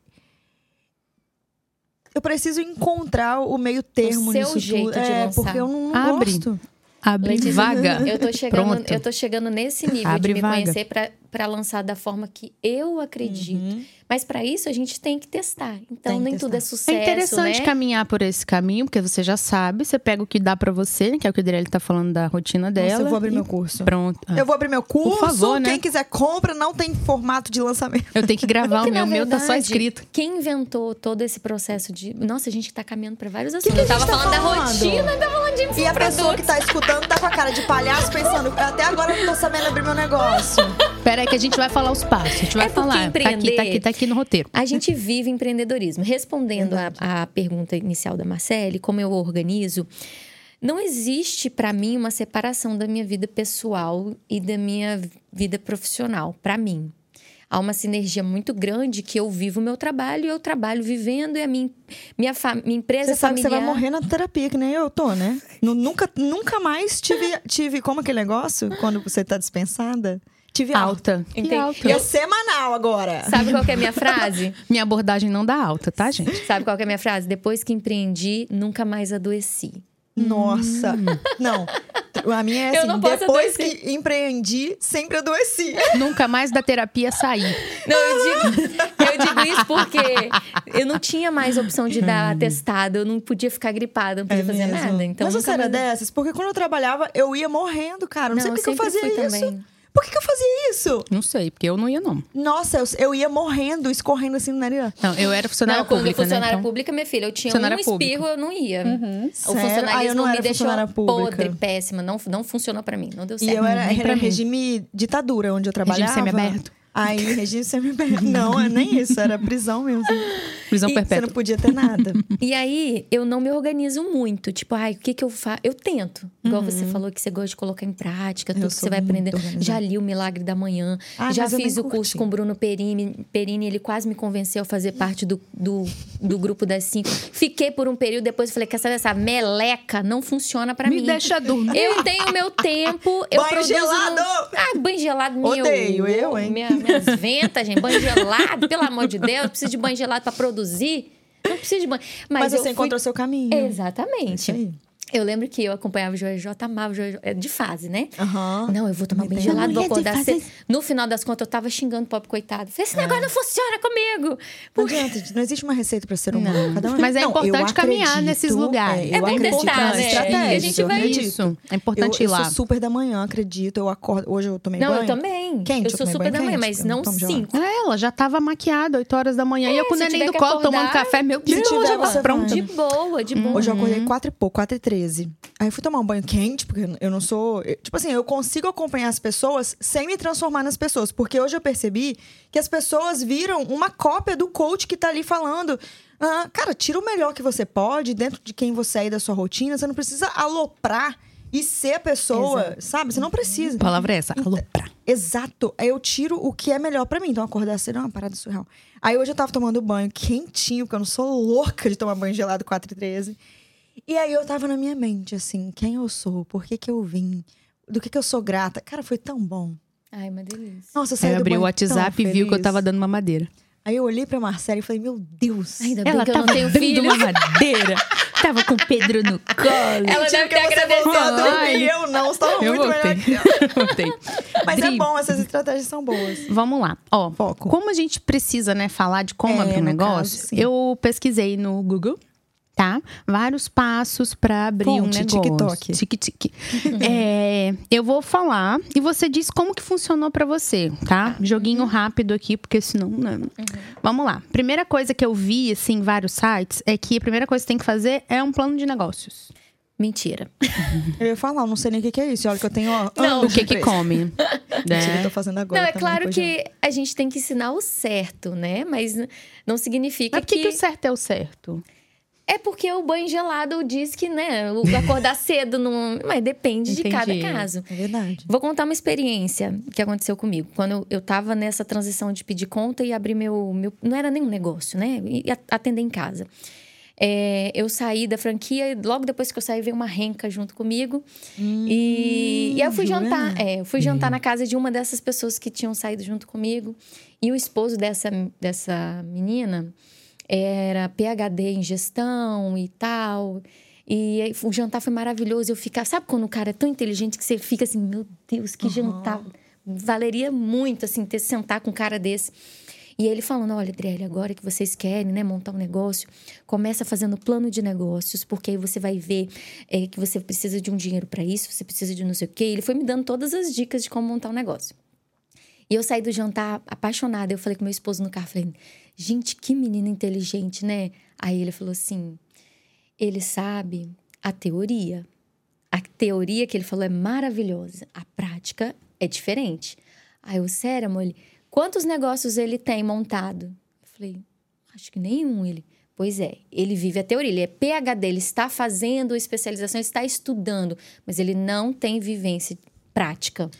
eu preciso encontrar o meio termo O seu nisso jeito tudo. de é, lançar. porque eu não, não Abre. gosto. Abre Letícia, vaga. Eu tô chegando, Pronto. eu tô chegando nesse nível Abre de me vaga. conhecer para lançar da forma que eu acredito. Uhum. Mas pra isso a gente tem que testar. Então Tem que nem tudo é testar. sucesso, É interessante né? caminhar por esse caminho, porque você já sabe, você pega o que dá pra você, que é o que a Adriele tá falando da rotina dela. Nossa, eu vou abrir e meu curso. Pronto. Ah, Eu vou abrir meu curso. favor, né? Quem quiser compra, não tem formato de lançamento. Eu tenho que gravar o Porque, meu, o meu tá só escrito. Quem inventou todo esse processo de. Nossa, a gente tá caminhando pra vários que assuntos. a eu tava tá falando da falando? rotina, tava falando de E a pessoa que tá escutando tá com a cara de palhaço pensando, até agora eu não tô sabendo abrir meu negócio. Pera aí que a gente vai falar os passos. A gente vai É falar. Tá aqui, tá empreender- aqui, tá aqui no roteiro. A gente vive empreendedorismo. Respondendo a, a pergunta inicial da Marcele, como eu organizo, não existe para mim uma separação da minha vida pessoal e da minha vida profissional, para mim. Há uma sinergia muito grande que eu vivo o meu trabalho e eu trabalho vivendo e a minha, minha, fa- minha empresa Você sabe que você familiar. vai morrer na terapia, que nem eu tô, né? Nu- nunca, nunca mais tive, tive. Como aquele negócio? Quando você tá dispensada? Tive alta. Alta. Que Entendi. alta. E é semanal agora. Sabe qual que é a minha frase? Minha abordagem não dá alta, tá, gente? Sabe qual que é a minha frase? Depois que empreendi, nunca mais adoeci. Nossa. Não. A minha é Eu assim, depois adoecer. que empreendi, sempre adoeci. Nunca mais da terapia sair. Não, eu digo, eu digo isso porque eu não tinha mais opção de dar atestado, eu não podia ficar gripada, não podia fazer É mesmo. nada. Então Mas você era mais- dessas? Porque quando eu trabalhava, eu ia morrendo, cara. Não, sei Não, por que eu que eu sempre fazia fui isso. também. Por que, que eu fazia isso? Não sei, porque eu não ia, não. Nossa, eu, eu ia morrendo, escorrendo assim no nariz. Não, eu era funcionária Não, quando pública, funcionária né? Então, pública, minha filha, eu tinha um espirro, pública. eu não ia. O Sério? funcionalismo Ah, eu não me era deixou pública. podre, péssima. Não, não funcionou pra mim, não deu E certo. eu era, era mim. regime ditadura, onde eu trabalhava. semiaberto. Aí, regime semiaberto. Não, é nem isso, era prisão mesmo. Prisão E Você perpétua. não podia ter nada. E aí, eu não me organizo muito. Tipo, ai, o que que eu faço? Eu tento. Igual você falou que você gosta de colocar em prática, tudo que você vai organizada. Já li o Milagre da Manhã. Ah, já fiz o curso curti. com o Bruno Perini. Perini, ele quase me convenceu a fazer parte do, do, do grupo das cinco. Fiquei por um período, depois falei, quer saber, essa meleca não funciona pra Me mim. deixa dormir. Eu tenho meu tempo, eu Banho produzo... gelado! No... Ah, banho gelado meu. Odeio, eu, hein? Minha, minhas ventas, gente. Banho gelado, pelo amor de Deus. Preciso de banho gelado pra produzir. Não preciso de banho. Mas, Mas, você fui encontrou seu caminho. Exatamente. Aí. Eu lembro que eu acompanhava o Joel J, amava o Joel J, é de fase, né? Aham. Não, eu vou tomar bem gelado, vou acordar cedo. No final das contas, eu tava xingando o pobre coitado. Falei, Esse negócio não funciona comigo. Não adianta, gente, não existe uma receita para ser humano. Não. Cada um Mas é Não, eu importante caminhar acredito, nesses lugares. É, É eu bem testar, né? E a gente eu vai- acredito. Isso. É importante eu, ir lá. Eu sou super da manhã, acredito. Eu acordo. Hoje eu tomei Não, banho. eu também. Quente, eu eu sou super da manhã, mas eu não não tomo gelado. 5. É, ela já tava maquiada, 8 horas da manhã. ia com o eu neném do colo tomando café. Meu Deus, já pronta. De boa, de boa. Hoje eu Uhum. acordei 4 e pouco, 4 e 13. Aí eu fui tomar um banho quente, porque eu não sou. Tipo assim, eu consigo acompanhar as pessoas sem me transformar nas pessoas. Porque hoje eu percebi que as pessoas viram uma cópia do coach que tá ali falando. "Ah, cara, tira o melhor que você pode dentro de quem você é e da sua rotina. Você não precisa aloprar e ser a pessoa, sabe? Você não precisa. A palavra é essa, aloprar. Exato. Aí eu tiro o que é melhor pra mim. Então, acordar cedo é uma parada surreal. Aí hoje eu tava tomando banho quentinho, porque eu não sou louca de tomar banho gelado 4 e 13. E aí eu tava na minha mente, assim, quem eu sou, por que que eu vim, do que que eu sou grata. Cara, foi tão bom. Ai, uma delícia. Nossa, eu eu abri o WhatsApp e viu que eu tava dando uma madeira. Aí eu olhei pra Marcela e falei, meu Deus. Ainda bem Ela que eu não tava tenho dando filho. uma madeira. tava com o Pedro no colo. Ela deve ter agradecido. Ai, eu não, você tava Eu muito voltei. melhor que eu. Voltei. Mas é Dri, bom, essas estratégias são boas. Vamos lá. Ó, Foco. como a gente precisa, né, falar de como É, abrir um negócio, caso, eu pesquisei no Google, tá? Vários passos pra abrir um Fonte, negócio. TikTok. Tic-tic. É, eu vou falar e você diz como que funcionou pra você, tá? Joguinho rápido aqui, porque senão, né? Vamos lá. Primeira coisa que eu vi, assim, em vários sites, é que a primeira coisa que você tem que fazer é um plano de negócios. Mentira. Eu ia falar, eu não sei nem o que que é isso. Olha que eu tenho, Não, O que que come? Mentira, né? eu tô fazendo agora. não, é claro um- que a gente tem que ensinar o certo, né? Mas não significa Mas por que, que... que o certo é o certo? É porque o banho gelado diz que, né? O acordar cedo não... Mas depende de cada Entendi. caso. É verdade. Vou contar uma experiência que aconteceu comigo. Quando eu, eu tava nessa transição de pedir conta e abrir meu. meu não era nenhum negócio, né? E atender em casa. É, eu saí da franquia e logo depois que eu saí veio uma renca junto comigo. e, e aí eu fui jantar. É, eu fui jantar na casa de uma dessas pessoas que tinham saído junto comigo. E o esposo dessa, dessa menina era PhD em gestão e tal. E o jantar foi maravilhoso. Eu ficava, sabe quando o cara é tão inteligente que você fica assim, meu Deus, que jantar. Valeria muito, assim, ter sentar com um cara desse. E ele falando: olha, Adriele, agora que vocês querem né, montar um negócio, começa fazendo plano de negócios, porque aí você vai ver é, que você precisa de um dinheiro para isso, você precisa de não sei o quê. Ele foi me dando todas as dicas de como montar um negócio. E eu saí do jantar apaixonada. Eu falei com meu esposo no carro, falei, gente, que menina inteligente, né? Aí ele falou assim: ele sabe a teoria. A teoria que ele falou é maravilhosa. A prática é diferente. Aí eu, sério, ele, quantos negócios ele tem montado? Eu falei, acho que nenhum. Ele, pois é, ele vive a teoria. Ele é PhD, ele está fazendo especialização, ele está estudando, mas ele não tem vivência prática.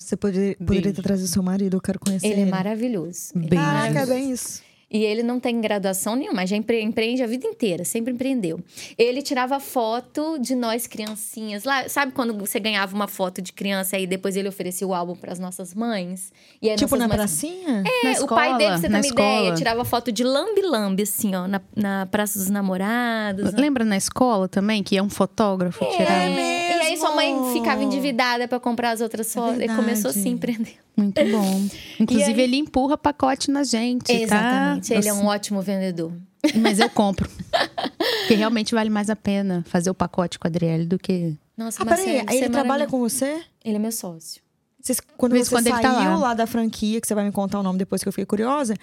Você poderia, poderia ter trazido seu marido, eu quero conhecer Ele é maravilhoso. Ele é Bem Caraca, é maravilhoso. bem isso. E ele não tem graduação nenhuma, já empre- empreende a vida inteira, sempre empreendeu. Ele tirava foto de nós criancinhas. Lá, sabe quando você ganhava uma foto de criança e depois ele oferecia o álbum para as nossas mães? E aí Tipo na mães... pracinha? É, Na o escola, pai dele, pra você na uma ideia, escola. tirava foto de lambe-lambe, assim, ó, na, na Praça dos Namorados. Lembra na escola também que é um fotógrafo tirar? É, E aí sua mãe ficava endividada para comprar as outras fotos. Ele começou assim a empreender. Muito bom. Inclusive, aí- ele empurra pacote na gente, Exatamente. tá? Ele é um ótimo vendedor. Mas eu compro. Porque realmente vale mais a pena fazer o pacote com a Adriele do que... Nossa, Ah, peraí, Marcelo, aí você ele é trabalha com você? Ele é meu sócio. Vocês- quando você quando ele saiu tá lá. lá. da franquia, que você vai me contar o nome depois que eu fiquei curiosa,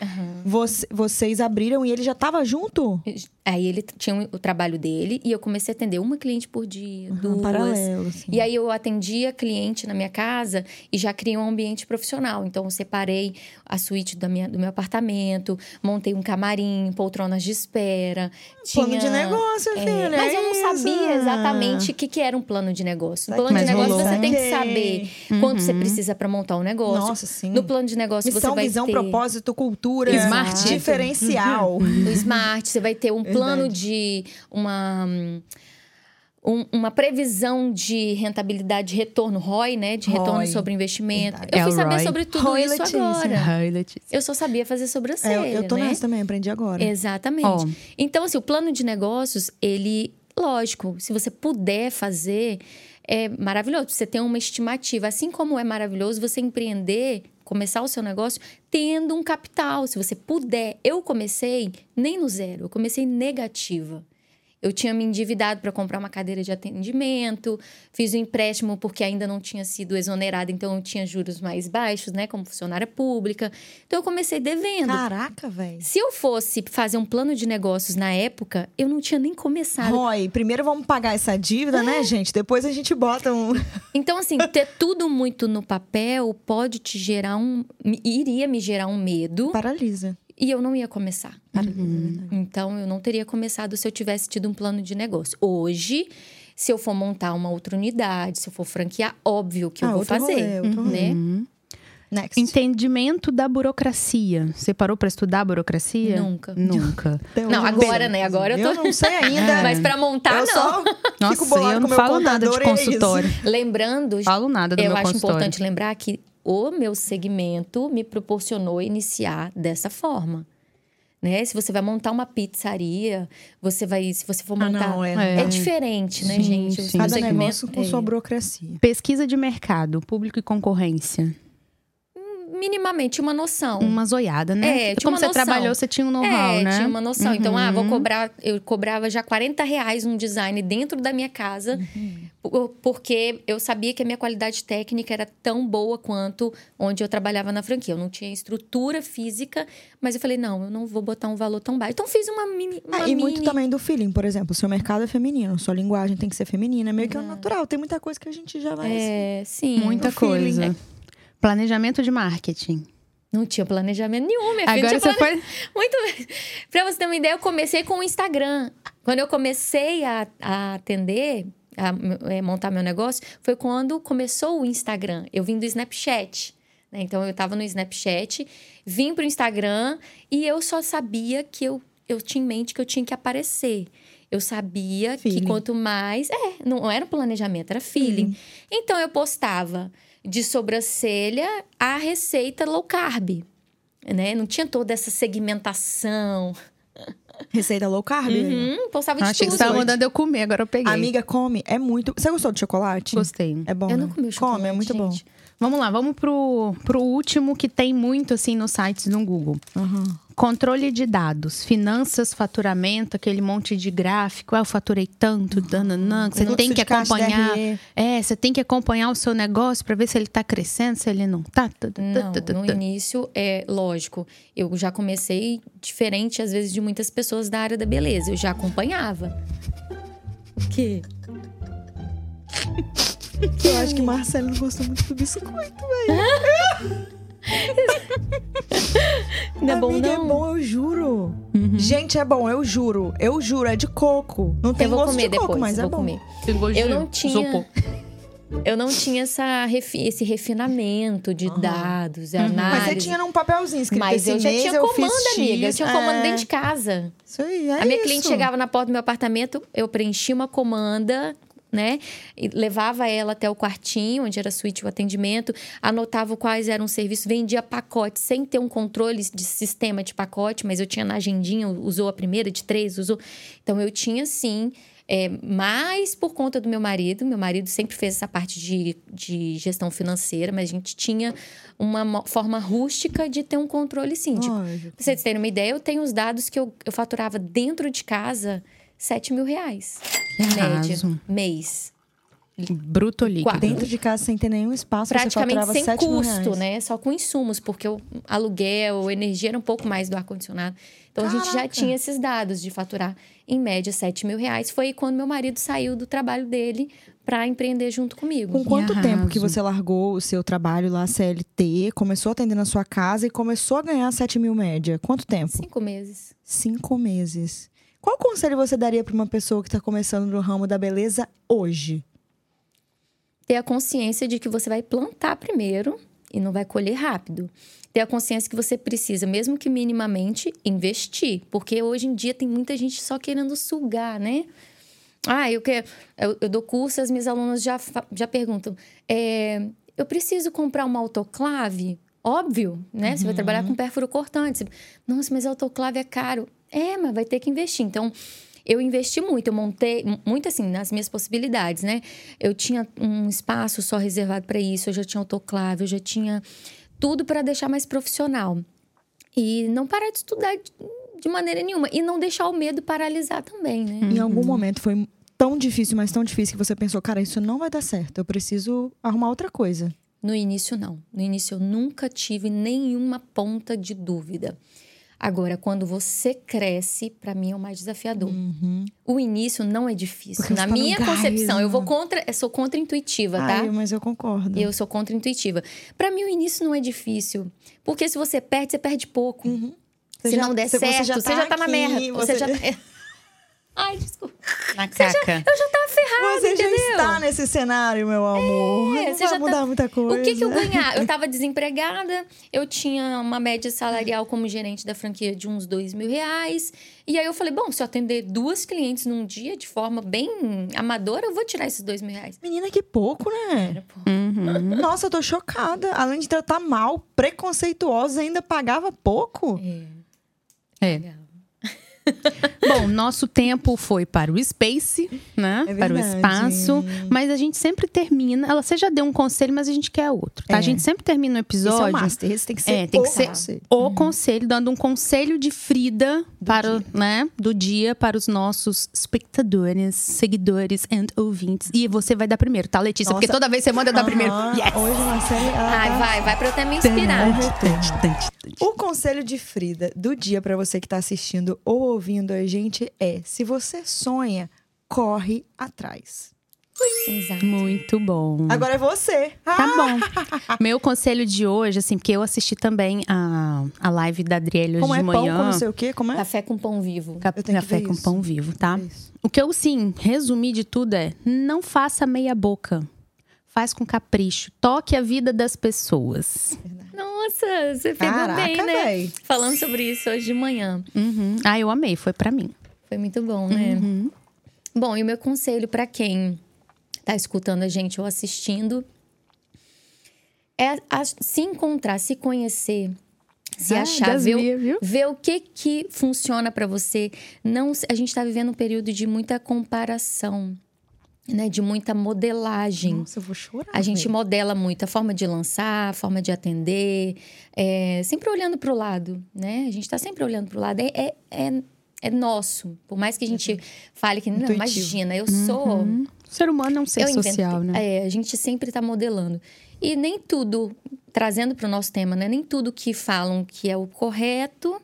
você- vocês abriram e ele já tava junto? Aí ele tinha o trabalho dele e eu comecei a atender uma cliente por dia, Uhum, duas. paralelo, assim. E aí eu atendia cliente na minha casa e já criei um ambiente profissional. Então eu separei a suíte da minha, do meu apartamento, montei um camarim, poltronas de espera. Plano tinha... de negócio, É, filha. mas eu não é sabia exatamente o que, que era um plano de negócio. Mas plano de negócio rolou. você tem que saber quanto você precisa para montar um negócio. Nossa, sim. No plano de negócio Missão, você vai visão, ter propósito, cultura. Smart. Diferencial. o smart, você vai ter um plano Verdade. de uma um- uma previsão de rentabilidade de retorno ROI, né, de retorno ROI. sobre investimento. Verdade. Eu É fui saber ROI. sobre tudo ROI, isso Letícia. agora. Ai, Letícia. Eu só sabia fazer É, sobrancelha, eu, eu tô né? nessa também, aprendi agora. Exatamente. Ó. Então, assim, o plano de negócios, ele lógico, se você puder fazer, é maravilhoso. Você tem uma estimativa. Assim como é maravilhoso você empreender, começar o seu negócio, tendo um capital. Se você puder. Eu comecei nem no zero, eu comecei negativa. Eu tinha me endividado para comprar uma cadeira de atendimento, fiz o um empréstimo porque ainda não tinha sido exonerada, então eu tinha juros mais baixos, né, como funcionária pública. Então eu comecei devendo. Caraca, velho. Se eu fosse fazer um plano de negócios na época, eu não tinha nem começado. Roy, primeiro vamos pagar essa dívida, né, gente? Depois a gente bota um. Então, assim, ter tudo muito no papel pode te gerar um. iria me gerar um medo. Paralisa e eu não ia começar. Uhum. Então, eu não teria começado se eu tivesse tido um plano de negócio. Hoje, se eu for montar uma outra unidade, se eu for franquear, óbvio que ah, eu vou fazer, rolê, né? Uhum. Next. Entendimento da burocracia. Você parou para estudar a burocracia? Nunca. Nunca. não, agora, né? Agora eu tô. Eu não sei ainda. Mas para montar, eu não. Só Nossa, eu não falo nada de é consultório. É Lembrando. Falo nada do eu meu acho importante lembrar que o meu segmento me proporcionou iniciar dessa forma. Né? Se você vai montar uma pizzaria, você vai, se você for montar, ah, não, é, é, diferente, né, sim, gente? Sim. Cada segmento, negócio com é. sua burocracia. Pesquisa de mercado, público e concorrência minimamente uma noção. Uma zoiada, né? É, Como você noção. trabalhou, você tinha um know-how, é, né? tinha uma noção. Uhum. Então, ah, vou uhum. cobrar... Eu cobrava já 40 reais um design dentro da minha casa. Uhum. Porque eu sabia que a minha qualidade técnica era tão boa quanto onde eu trabalhava na franquia. Eu não tinha estrutura física, mas eu falei, não, eu não vou botar um valor tão baixo. Então, fiz uma mini... Uma ah, e mini... muito também do feeling, por exemplo. O seu mercado é feminino, sua linguagem tem que ser feminina. É meio que é natural. Tem muita coisa que a gente já vai... É, sim. Muita coisa. É Planejamento de marketing. Não tinha planejamento nenhum, minha filha. Agora você plane... foi... Muito... Pra você ter uma ideia, eu comecei com o Instagram. Quando eu comecei a, a atender, a, é, montar meu negócio, foi quando começou o Instagram. Eu vim do Snapchat. Né? Então, eu tava no Snapchat, vim pro Instagram e eu só sabia que eu, eu tinha em mente que eu tinha que aparecer. Eu sabia feeling. que quanto mais... É, não era planejamento, era feeling. feeling. Então, eu postava de sobrancelha a receita low carb. Né? Não tinha toda essa segmentação. Receita low carb? Uhum, postava de ah, Achei tudo. que você tava mandando eu comer, agora eu peguei. Amiga, come. É muito... Você gostou de chocolate? Gostei. É bom, Eu né? não comi o chocolate, Come, é muito gente. bom. Vamos lá, vamos pro, pro último que tem muito, assim, nos sites do Google. Uhum. Controle de dados, finanças, faturamento, aquele monte de gráfico. Ah, eu faturei tanto, dananã. Você tem que acompanhar. É, você tem que acompanhar o seu negócio para ver se ele está crescendo, se ele não está. Não, no início, é lógico. Eu já comecei diferente, às vezes, de muitas pessoas da área da beleza. Eu já acompanhava. O quê? Eu acho que Marcelo não gostou muito do biscoito, velho. não é bom, Amiga, não? é bom, eu juro. Uhum. Gente, é bom, eu juro. Eu juro, é de coco. Não tem eu vou gosto comer de depois, coco, mas eu é vou bom. comer. Eu, eu não tinha. Eu não tinha essa refi esse refinamento de uhum. dados, uhum. análise. Mas você tinha num papelzinho escrito Mas eu já tinha eu comando, amiga. Eu tinha comando é... dentro de casa. Isso aí, é A minha isso. cliente chegava na porta do meu apartamento, eu preenchia uma comanda né? E levava ela até o quartinho, onde era a suíte o atendimento, anotava quais eram os serviços, vendia pacote sem ter um controle de sistema de pacote, mas eu tinha na agendinha, usou a primeira de três, usou. Então eu tinha sim. É, mais por conta do meu marido, meu marido sempre fez essa parte de, de gestão financeira, mas a gente tinha uma forma rústica de ter um controle sim. Tipo, pra vocês terem uma ideia, eu tenho os dados que eu, eu faturava dentro de casa 7 mil reais. Em média, mês. Bruto líquido? Dentro de casa, sem ter nenhum espaço, Praticamente você sem 7 custo, né? Só com insumos, porque o aluguel, energia era um pouco mais do ar-condicionado. Então, Caraca. a gente já tinha esses dados de faturar, em média, 7 mil reais. Foi quando meu marido saiu do trabalho dele para empreender junto comigo. Com quanto tempo que você largou o seu trabalho lá, CLT, começou a atender na sua casa e começou a ganhar 7 mil média? Quanto tempo? Cinco meses. Cinco meses. Qual conselho você daria para uma pessoa que está começando no ramo da beleza hoje? Ter a consciência de que você vai plantar primeiro e não vai colher rápido. Ter a consciência que você precisa, mesmo que minimamente, investir. Porque hoje em dia tem muita gente só querendo sugar, né? Ah, eu quero. Eu, eu dou curso, as minhas alunas já, já perguntam: é, eu preciso comprar uma autoclave? Óbvio, né? Uhum. Você vai trabalhar com pérfuro cortante. Nossa, mas autoclave é caro. É, mas vai ter que investir. Então, eu investi muito, eu montei muito assim nas minhas possibilidades, né? Eu tinha um espaço só reservado para isso, eu já tinha autoclave, eu já tinha tudo para deixar mais profissional. E não parar de estudar de, maneira nenhuma e não deixar o medo paralisar também, né? Em algum momento foi tão difícil, mas tão difícil que você pensou, cara, isso não vai dar certo, eu preciso arrumar outra coisa. No início, não. No início, eu nunca tive nenhuma ponta de dúvida. Agora, quando você cresce, para mim é o mais desafiador. O início não é difícil. Porque você Na tá minha gás, concepção, eu vou né? contra, eu sou contra-intuitiva, tá? Ai, mas eu concordo. Eu sou contra-intuitiva. Para mim, o início não é difícil. Porque se você perde, você perde pouco. Você se já- não der você- você certo, já você tá já tá na aqui, merda. Você, você- já tá... Ai, desculpa. Na caca. Eu já tava ferrada, Você já entendeu? está nesse cenário, meu amor. É, não você vai já tá- mudar muita coisa. O que, que eu ganhava? Eu tava desempregada, eu tinha uma média salarial como gerente da franquia de uns dois mil reais. E aí eu falei, bom, se eu atender duas clientes num dia de forma bem amadora, eu vou tirar esses dois mil reais. Menina, que pouco, né? Era, pô. Uhum. Nossa, eu tô chocada. Além de tratar mal, preconceituosa, ainda pagava pouco. É. Legal. Bom, nosso tempo foi para o Space, né? É para o espaço. Mas a gente sempre termina. Ela, você já deu um conselho, mas a gente quer outro, tá? É. A gente sempre termina o Esse é o episódio. master. Esse tem que ser É, tem que o ser conselho. o conselho, dando um conselho de Frida para, o- né, do dia para os nossos espectadores, seguidores e ouvintes. E você vai dar primeiro, tá, Letícia? Porque Nossa. toda vez você manda eu dar primeiro. Aham. Yes! Hoje, Marcela, ela Ai, tá- vai, vai pra eu até me inspirar. O conselho de Frida do dia pra você que tá assistindo ou ouvindo a gente é: se você sonha, corre atrás. Exato. Muito bom. Agora é você. Tá bom. Meu conselho de hoje, assim, porque eu assisti também a, a live da Adriele hoje Como de é pão manhã. com não sei o quê? Como é? Café com pão vivo. Ca- Eu tenho que Café ver com isso. pão vivo, tá? Isso. O que eu, sim, resumi de tudo é: não faça meia boca. Faz com capricho. Toque a vida das pessoas. Nossa, você pegou Caraca, bem, né? véi. Falando sobre isso hoje de manhã. Uhum. Ah, eu amei, foi pra mim. Foi muito bom, né? Uhum. Bom, e o meu conselho para quem tá escutando a gente ou assistindo é a- se encontrar, se conhecer, se Ah, achar, ver, viu? ver o que que funciona para você. Não, a gente tá vivendo um período de muita comparação, né? De muita modelagem. Nossa, eu vou chorar. A gente modela muito a forma de lançar, a forma de atender, é, sempre olhando para o lado, né? A gente está sempre olhando para o lado. É, é, é, é nosso. Por mais que a gente fale que, não, Intuitivo. imagina, eu sou. O ser humano é um ser social, né? É, a gente sempre está modelando. E nem tudo, trazendo para o nosso tema, né? Nem tudo que falam que é o correto,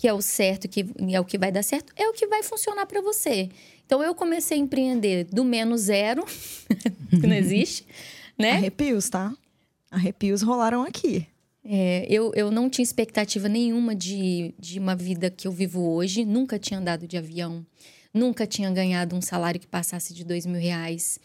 que é o certo, que é o que vai dar certo, é o que vai funcionar para você. Então eu comecei a empreender do menos zero, que não existe, né? Arrepios, tá? Arrepios rolaram aqui. É, eu, eu não tinha expectativa nenhuma de, de uma vida que eu vivo hoje. Nunca tinha andado de avião. Nunca tinha ganhado um salário que passasse de dois mil reais.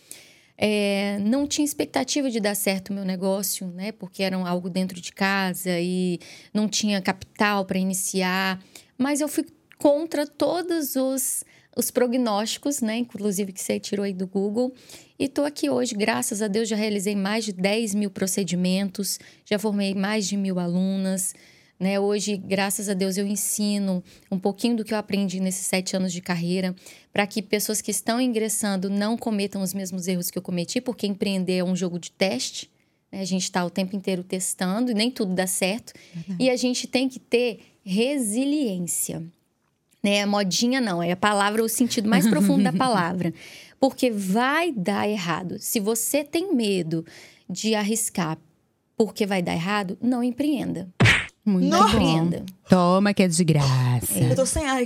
É, não tinha expectativa de dar certo o meu negócio, né? Porque era algo dentro de casa e não tinha capital para iniciar. Mas eu fui contra todos os, os prognósticos, né? Inclusive que você tirou aí do Google. E tô aqui hoje, graças a Deus, já realizei mais de 10 mil procedimentos, já formei mais de mil alunas. Né? Hoje, graças a Deus, eu ensino um pouquinho do que eu aprendi nesses sete anos de carreira, para que pessoas que estão ingressando não cometam os mesmos erros que eu cometi, porque empreender é um jogo de teste. né? A gente está o tempo inteiro testando e nem tudo dá certo. E a gente tem que ter resiliência. Né? Modinha não, é a palavra, o sentido mais profundo da palavra. Porque vai dar errado. Se você tem medo de arriscar porque vai dar errado, não empreenda. Muito Não. Toma que é de graça. Eu tô sem ar.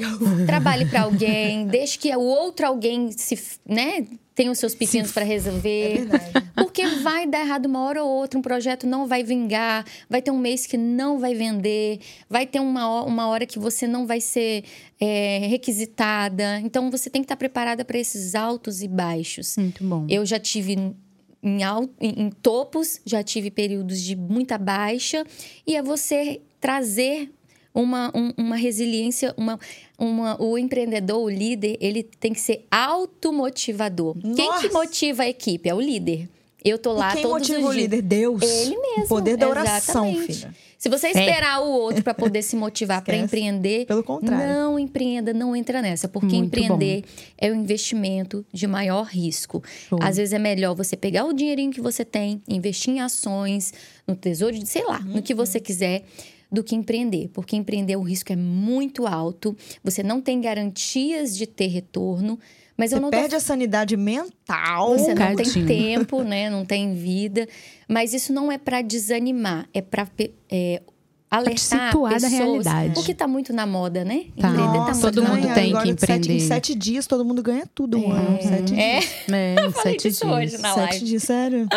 Trabalhe para alguém, deixe que o outro alguém se, né, tenha os seus pepinos para É resolver. verdade. Porque vai dar errado uma hora ou outra, um projeto não vai vingar, vai ter um mês que não vai vender, vai ter uma, uma hora que você não vai ser é, requisitada. Então você tem que estar preparada para esses altos e baixos. Muito bom. Eu já tive em, al- em- em topos, já tive períodos de muita baixa, e é você trazer uma, um- uma resiliência, uma, uma, o empreendedor, o líder, ele tem que ser automotivador. Quem que Nossa! motiva a equipe? É o líder. Eu tô lá e quem todos motiva os o dias. líder? Deus. Ele mesmo. O poder da oração, exatamente. filha. Se você esperar o outro para poder se motivar para empreender, Pelo contrário. não empreenda, não entra nessa, porque Muito empreender é o investimento de maior risco. Show. Às vezes é melhor você pegar o dinheirinho que você tem, investir em ações, no tesouro, de- sei lá, no que você quiser, do que empreender, porque empreender o risco é muito alto, você não tem garantias de ter retorno, mas eu Você não tô perde a sanidade mental. você não tem tempo, né? Não tem vida. Mas isso não é para desanimar, é para é, alertar da pessoas. realidade. O que tá muito na moda, né? Tá. Empreender tá Nossa, muito todo na mundo ganha tem agora que de sete- em empreender. sete dias, todo mundo ganha tudo um ano. Sete dias. É, É, Eu falei sete disso dias. hoje na Sete live. dias, sério?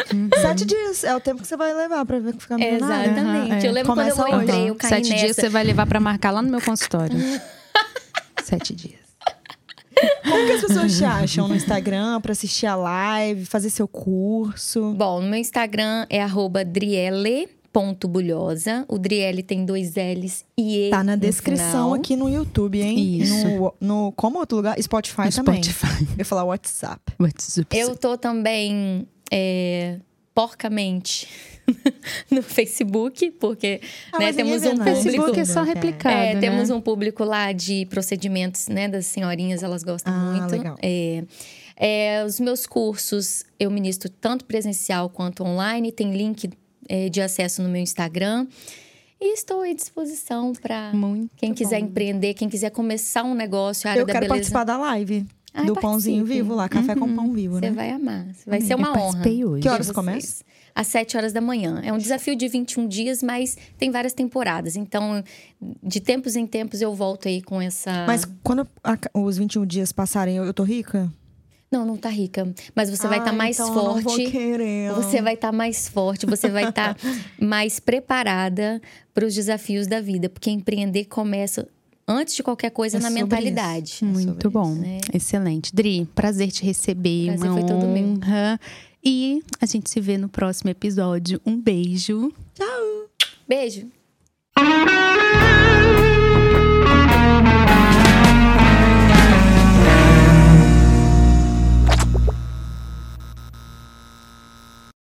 Sete dias é o tempo que você vai levar pra ver ficar milionária. Exatamente. É. Eu lembro quando Começa eu hoje. entrei, eu caí Sete nessa. dias você vai levar pra marcar lá no meu consultório. Sete dias. Como que as pessoas te acham no Instagram pra assistir a live, fazer seu curso? Bom, no meu Instagram é arroba driele.bulhosa. O Driele tem dois L's e E Tá na descrição final. aqui no YouTube, hein? Isso. No, no, como outro lugar? Spotify No também. Spotify. Eu ia falar WhatsApp. What's up? Eu tô também é, porcamente no Facebook, porque Ah, né, temos um público. Facebook é só Tudo, replicado, É, né? temos um público lá de procedimentos, né? Das senhorinhas, elas gostam Ah, muito. legal. É, é, os meus cursos eu ministro tanto presencial quanto online. Tem link é, de acesso no meu Instagram. E estou à disposição para quem quiser bom. empreender, quem quiser começar um negócio, a área Eu da quero beleza. participar da live. Ai, do pãozinho participe. vivo lá, café com pão vivo, Você né? vai amar. Vai ser uma eu honra. hoje. Que horas vocês. começa? Às 7 horas da manhã. É um desafio de 21 dias, mas tem várias temporadas. Então, de tempos em tempos, eu volto aí com essa. Mas quando a- os 21 dias passarem, eu, eu tô rica? Não, não tá rica. Mas você vai estar Ah, mais então vou forte. querer. Você vai estar mais forte, você vai estar mais preparada para os desafios da vida. Porque empreender começa, antes de qualquer coisa, É na mentalidade. isso. Muito bom. né? Excelente. Dri, prazer te receber. Prazer uma foi todo meu. E a gente se vê no próximo episódio. Um beijo. Beijo.